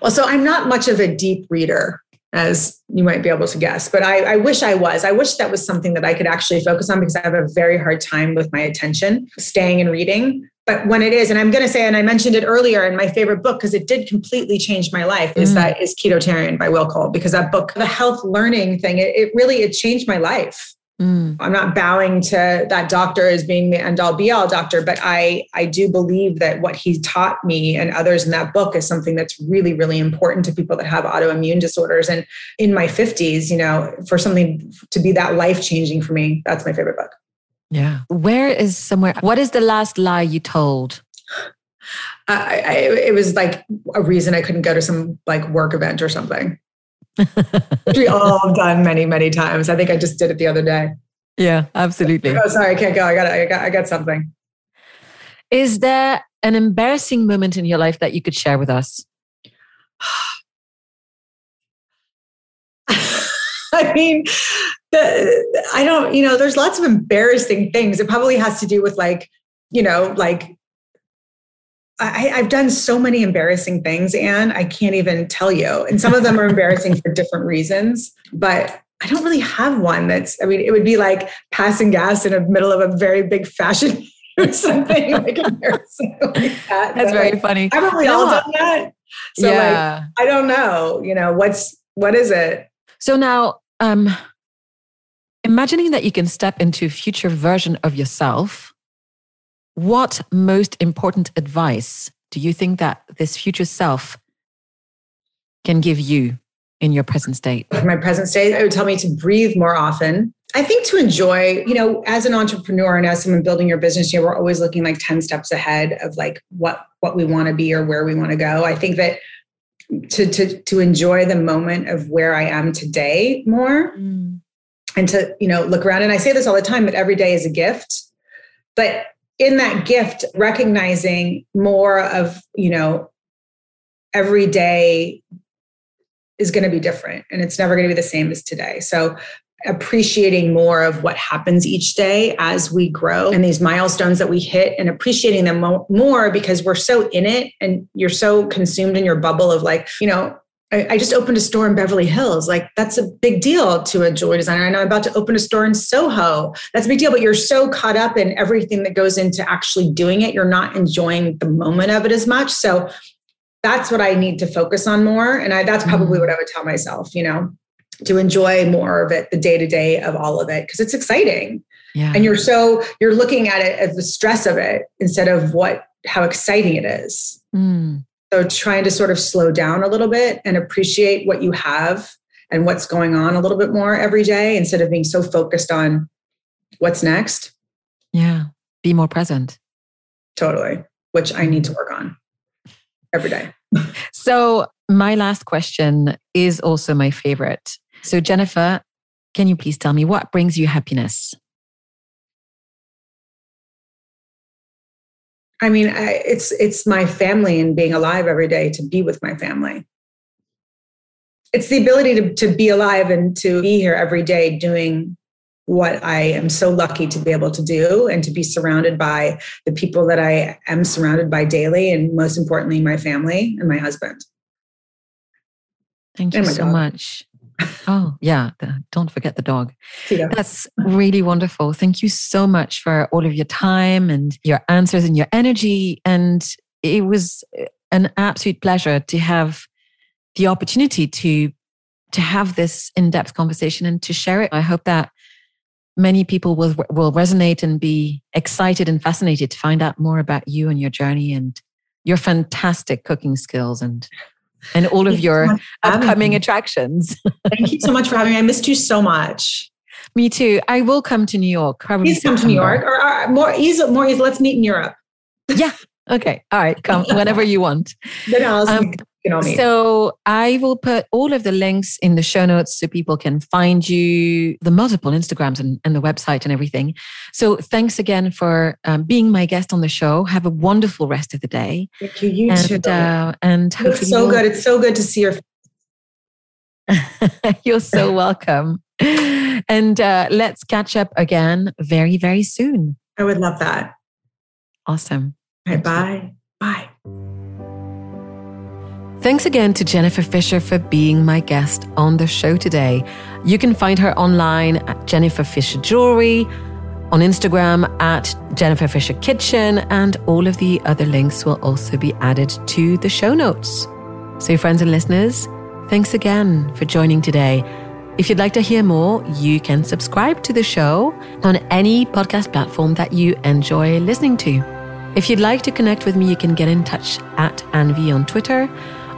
Well, so I'm not much of a deep reader, as you might be able to guess, but I, I wish I was. I wish that was something that I could actually focus on because I have a very hard time with my attention staying and reading. But when it is, and I'm going to say, and I mentioned it earlier in my favorite book because it did completely change my life, is Mm. that is Ketotarian by Will Cole because that book, the health learning thing, it, it really it changed my life. Mm. I'm not bowing to that doctor as being the end all be all doctor, but I I do believe that what he taught me and others in that book is something that's really really important to people that have autoimmune disorders. And in my 50s, you know, for something to be that life changing for me, that's my favorite book. Yeah. Where is somewhere? What is the last lie you told? I, I, it was like a reason I couldn't go to some like work event or something. Which we all have done many many times. I think I just did it the other day. yeah, absolutely. Oh, sorry, I can't go. I got I got I got something. Is there an embarrassing moment in your life that you could share with us? I mean, the, I don't, you know, there's lots of embarrassing things. It probably has to do with like, you know, like I, I've done so many embarrassing things, and I can't even tell you. And some of them are embarrassing for different reasons, but I don't really have one that's, I mean, it would be like passing gas in the middle of a very big fashion or something like embarrassing like that. That's But, very like, funny. haven't we all done that? So like, yeah. I don't know, you know, what's, what is it? so now, um, imagining that you can step into a future version of yourself, what most important advice do you think that this future self can give you in your present state? my present state, it would tell me to breathe more often. I think to enjoy, you know, as an entrepreneur and as someone building your business, you know, we're always looking like 10 steps ahead of like what what we want to be or where we want to go. I think that to to to enjoy the moment of where I am today more mm. and to, you know, look around. And I say this all the time, but every day is a gift. But in that gift, recognizing more of, you know, every day is going to be different and it's never going to be the same as today. So appreciating more of what happens each day as we grow and these milestones that we hit and appreciating them more because we're so in it and you're so consumed in your bubble of like, you know, I, just opened a store in Beverly Hills. Like that's a big deal to a jewelry designer. And I'm about to open a store in Soho. That's a big deal, but you're so caught up in everything that goes into actually doing it. You're not enjoying the moment of it as much. So that's what I need to focus on more. And I, that's probably mm-hmm. what I would tell myself, you know, to enjoy more of it, the day to day of all of it, because it's exciting. Yeah. And you're so, you're looking at it as the stress of it instead of what, how exciting it is. Mm. So trying to sort of slow down a little bit and appreciate what you have and what's going on a little bit more every day instead of being so focused on what's next. Yeah. Be more present. Totally, which I need to work on every day. so, my last question is also my favorite. So, Jennifer, can you please tell me what brings you happiness? I mean, I, it's it's my family and being alive every day to be with my family. It's the ability to, to be alive and to be here every day doing what I am so lucky to be able to do and to be surrounded by the people that I am surrounded by daily, and most importantly, my family and my husband. Thank you so dog. much. Oh, yeah. The, don't forget the dog. Yeah. That's really wonderful. Thank you so much for all of your time and your answers and your energy. And it was an absolute pleasure to have the opportunity to to have this in-depth conversation and to share it. I hope that many people will will resonate and be excited and fascinated to find out more about you and your journey and your fantastic cooking skills and and all of your upcoming attractions. Thank you so much for having me. I missed you so much. Me too. I will come to New York. Probably Please come to New York, or, or more easy. More easy. Let's meet in Europe. yeah. Okay. All right. Come whenever you want. Then I'll um, so I will put all of the links in the show notes so people can find you, the multiple Instagrams and, and the website and everything. So thanks again for um, being my guest on the show. Have a wonderful rest of the day. Thank you. You and, too. Uh, and it's so good. It's so good to see your. You're so welcome. And uh, let's catch up again very, very soon. I would love that. Awesome. All right, bye. Bye. Thanks again to Jennifer Fisher for being my guest on the show today. You can find her online at Jennifer Fisher Jewelry, on Instagram at Jennifer Fisher Kitchen, and all of the other links will also be added to the show notes. So, friends and listeners, thanks again for joining today. If you'd like to hear more, you can subscribe to the show on any podcast platform that you enjoy listening to. If you'd like to connect with me, you can get in touch at Anvi on Twitter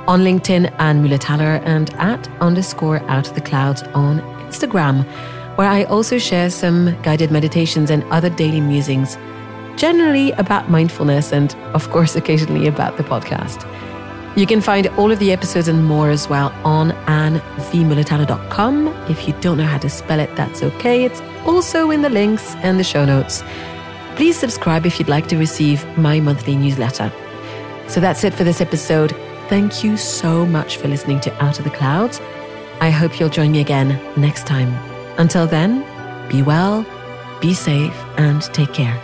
on LinkedIn and Mulataler and at underscore out of the clouds on Instagram, where I also share some guided meditations and other daily musings, generally about mindfulness and, of course, occasionally about the podcast. You can find all of the episodes and more as well on anvmulataler.com. If you don't know how to spell it, that's okay. It's also in the links and the show notes. Please subscribe if you'd like to receive my monthly newsletter. So that's it for this episode. Thank you so much for listening to Out of the Clouds. I hope you'll join me again next time. Until then, be well, be safe, and take care.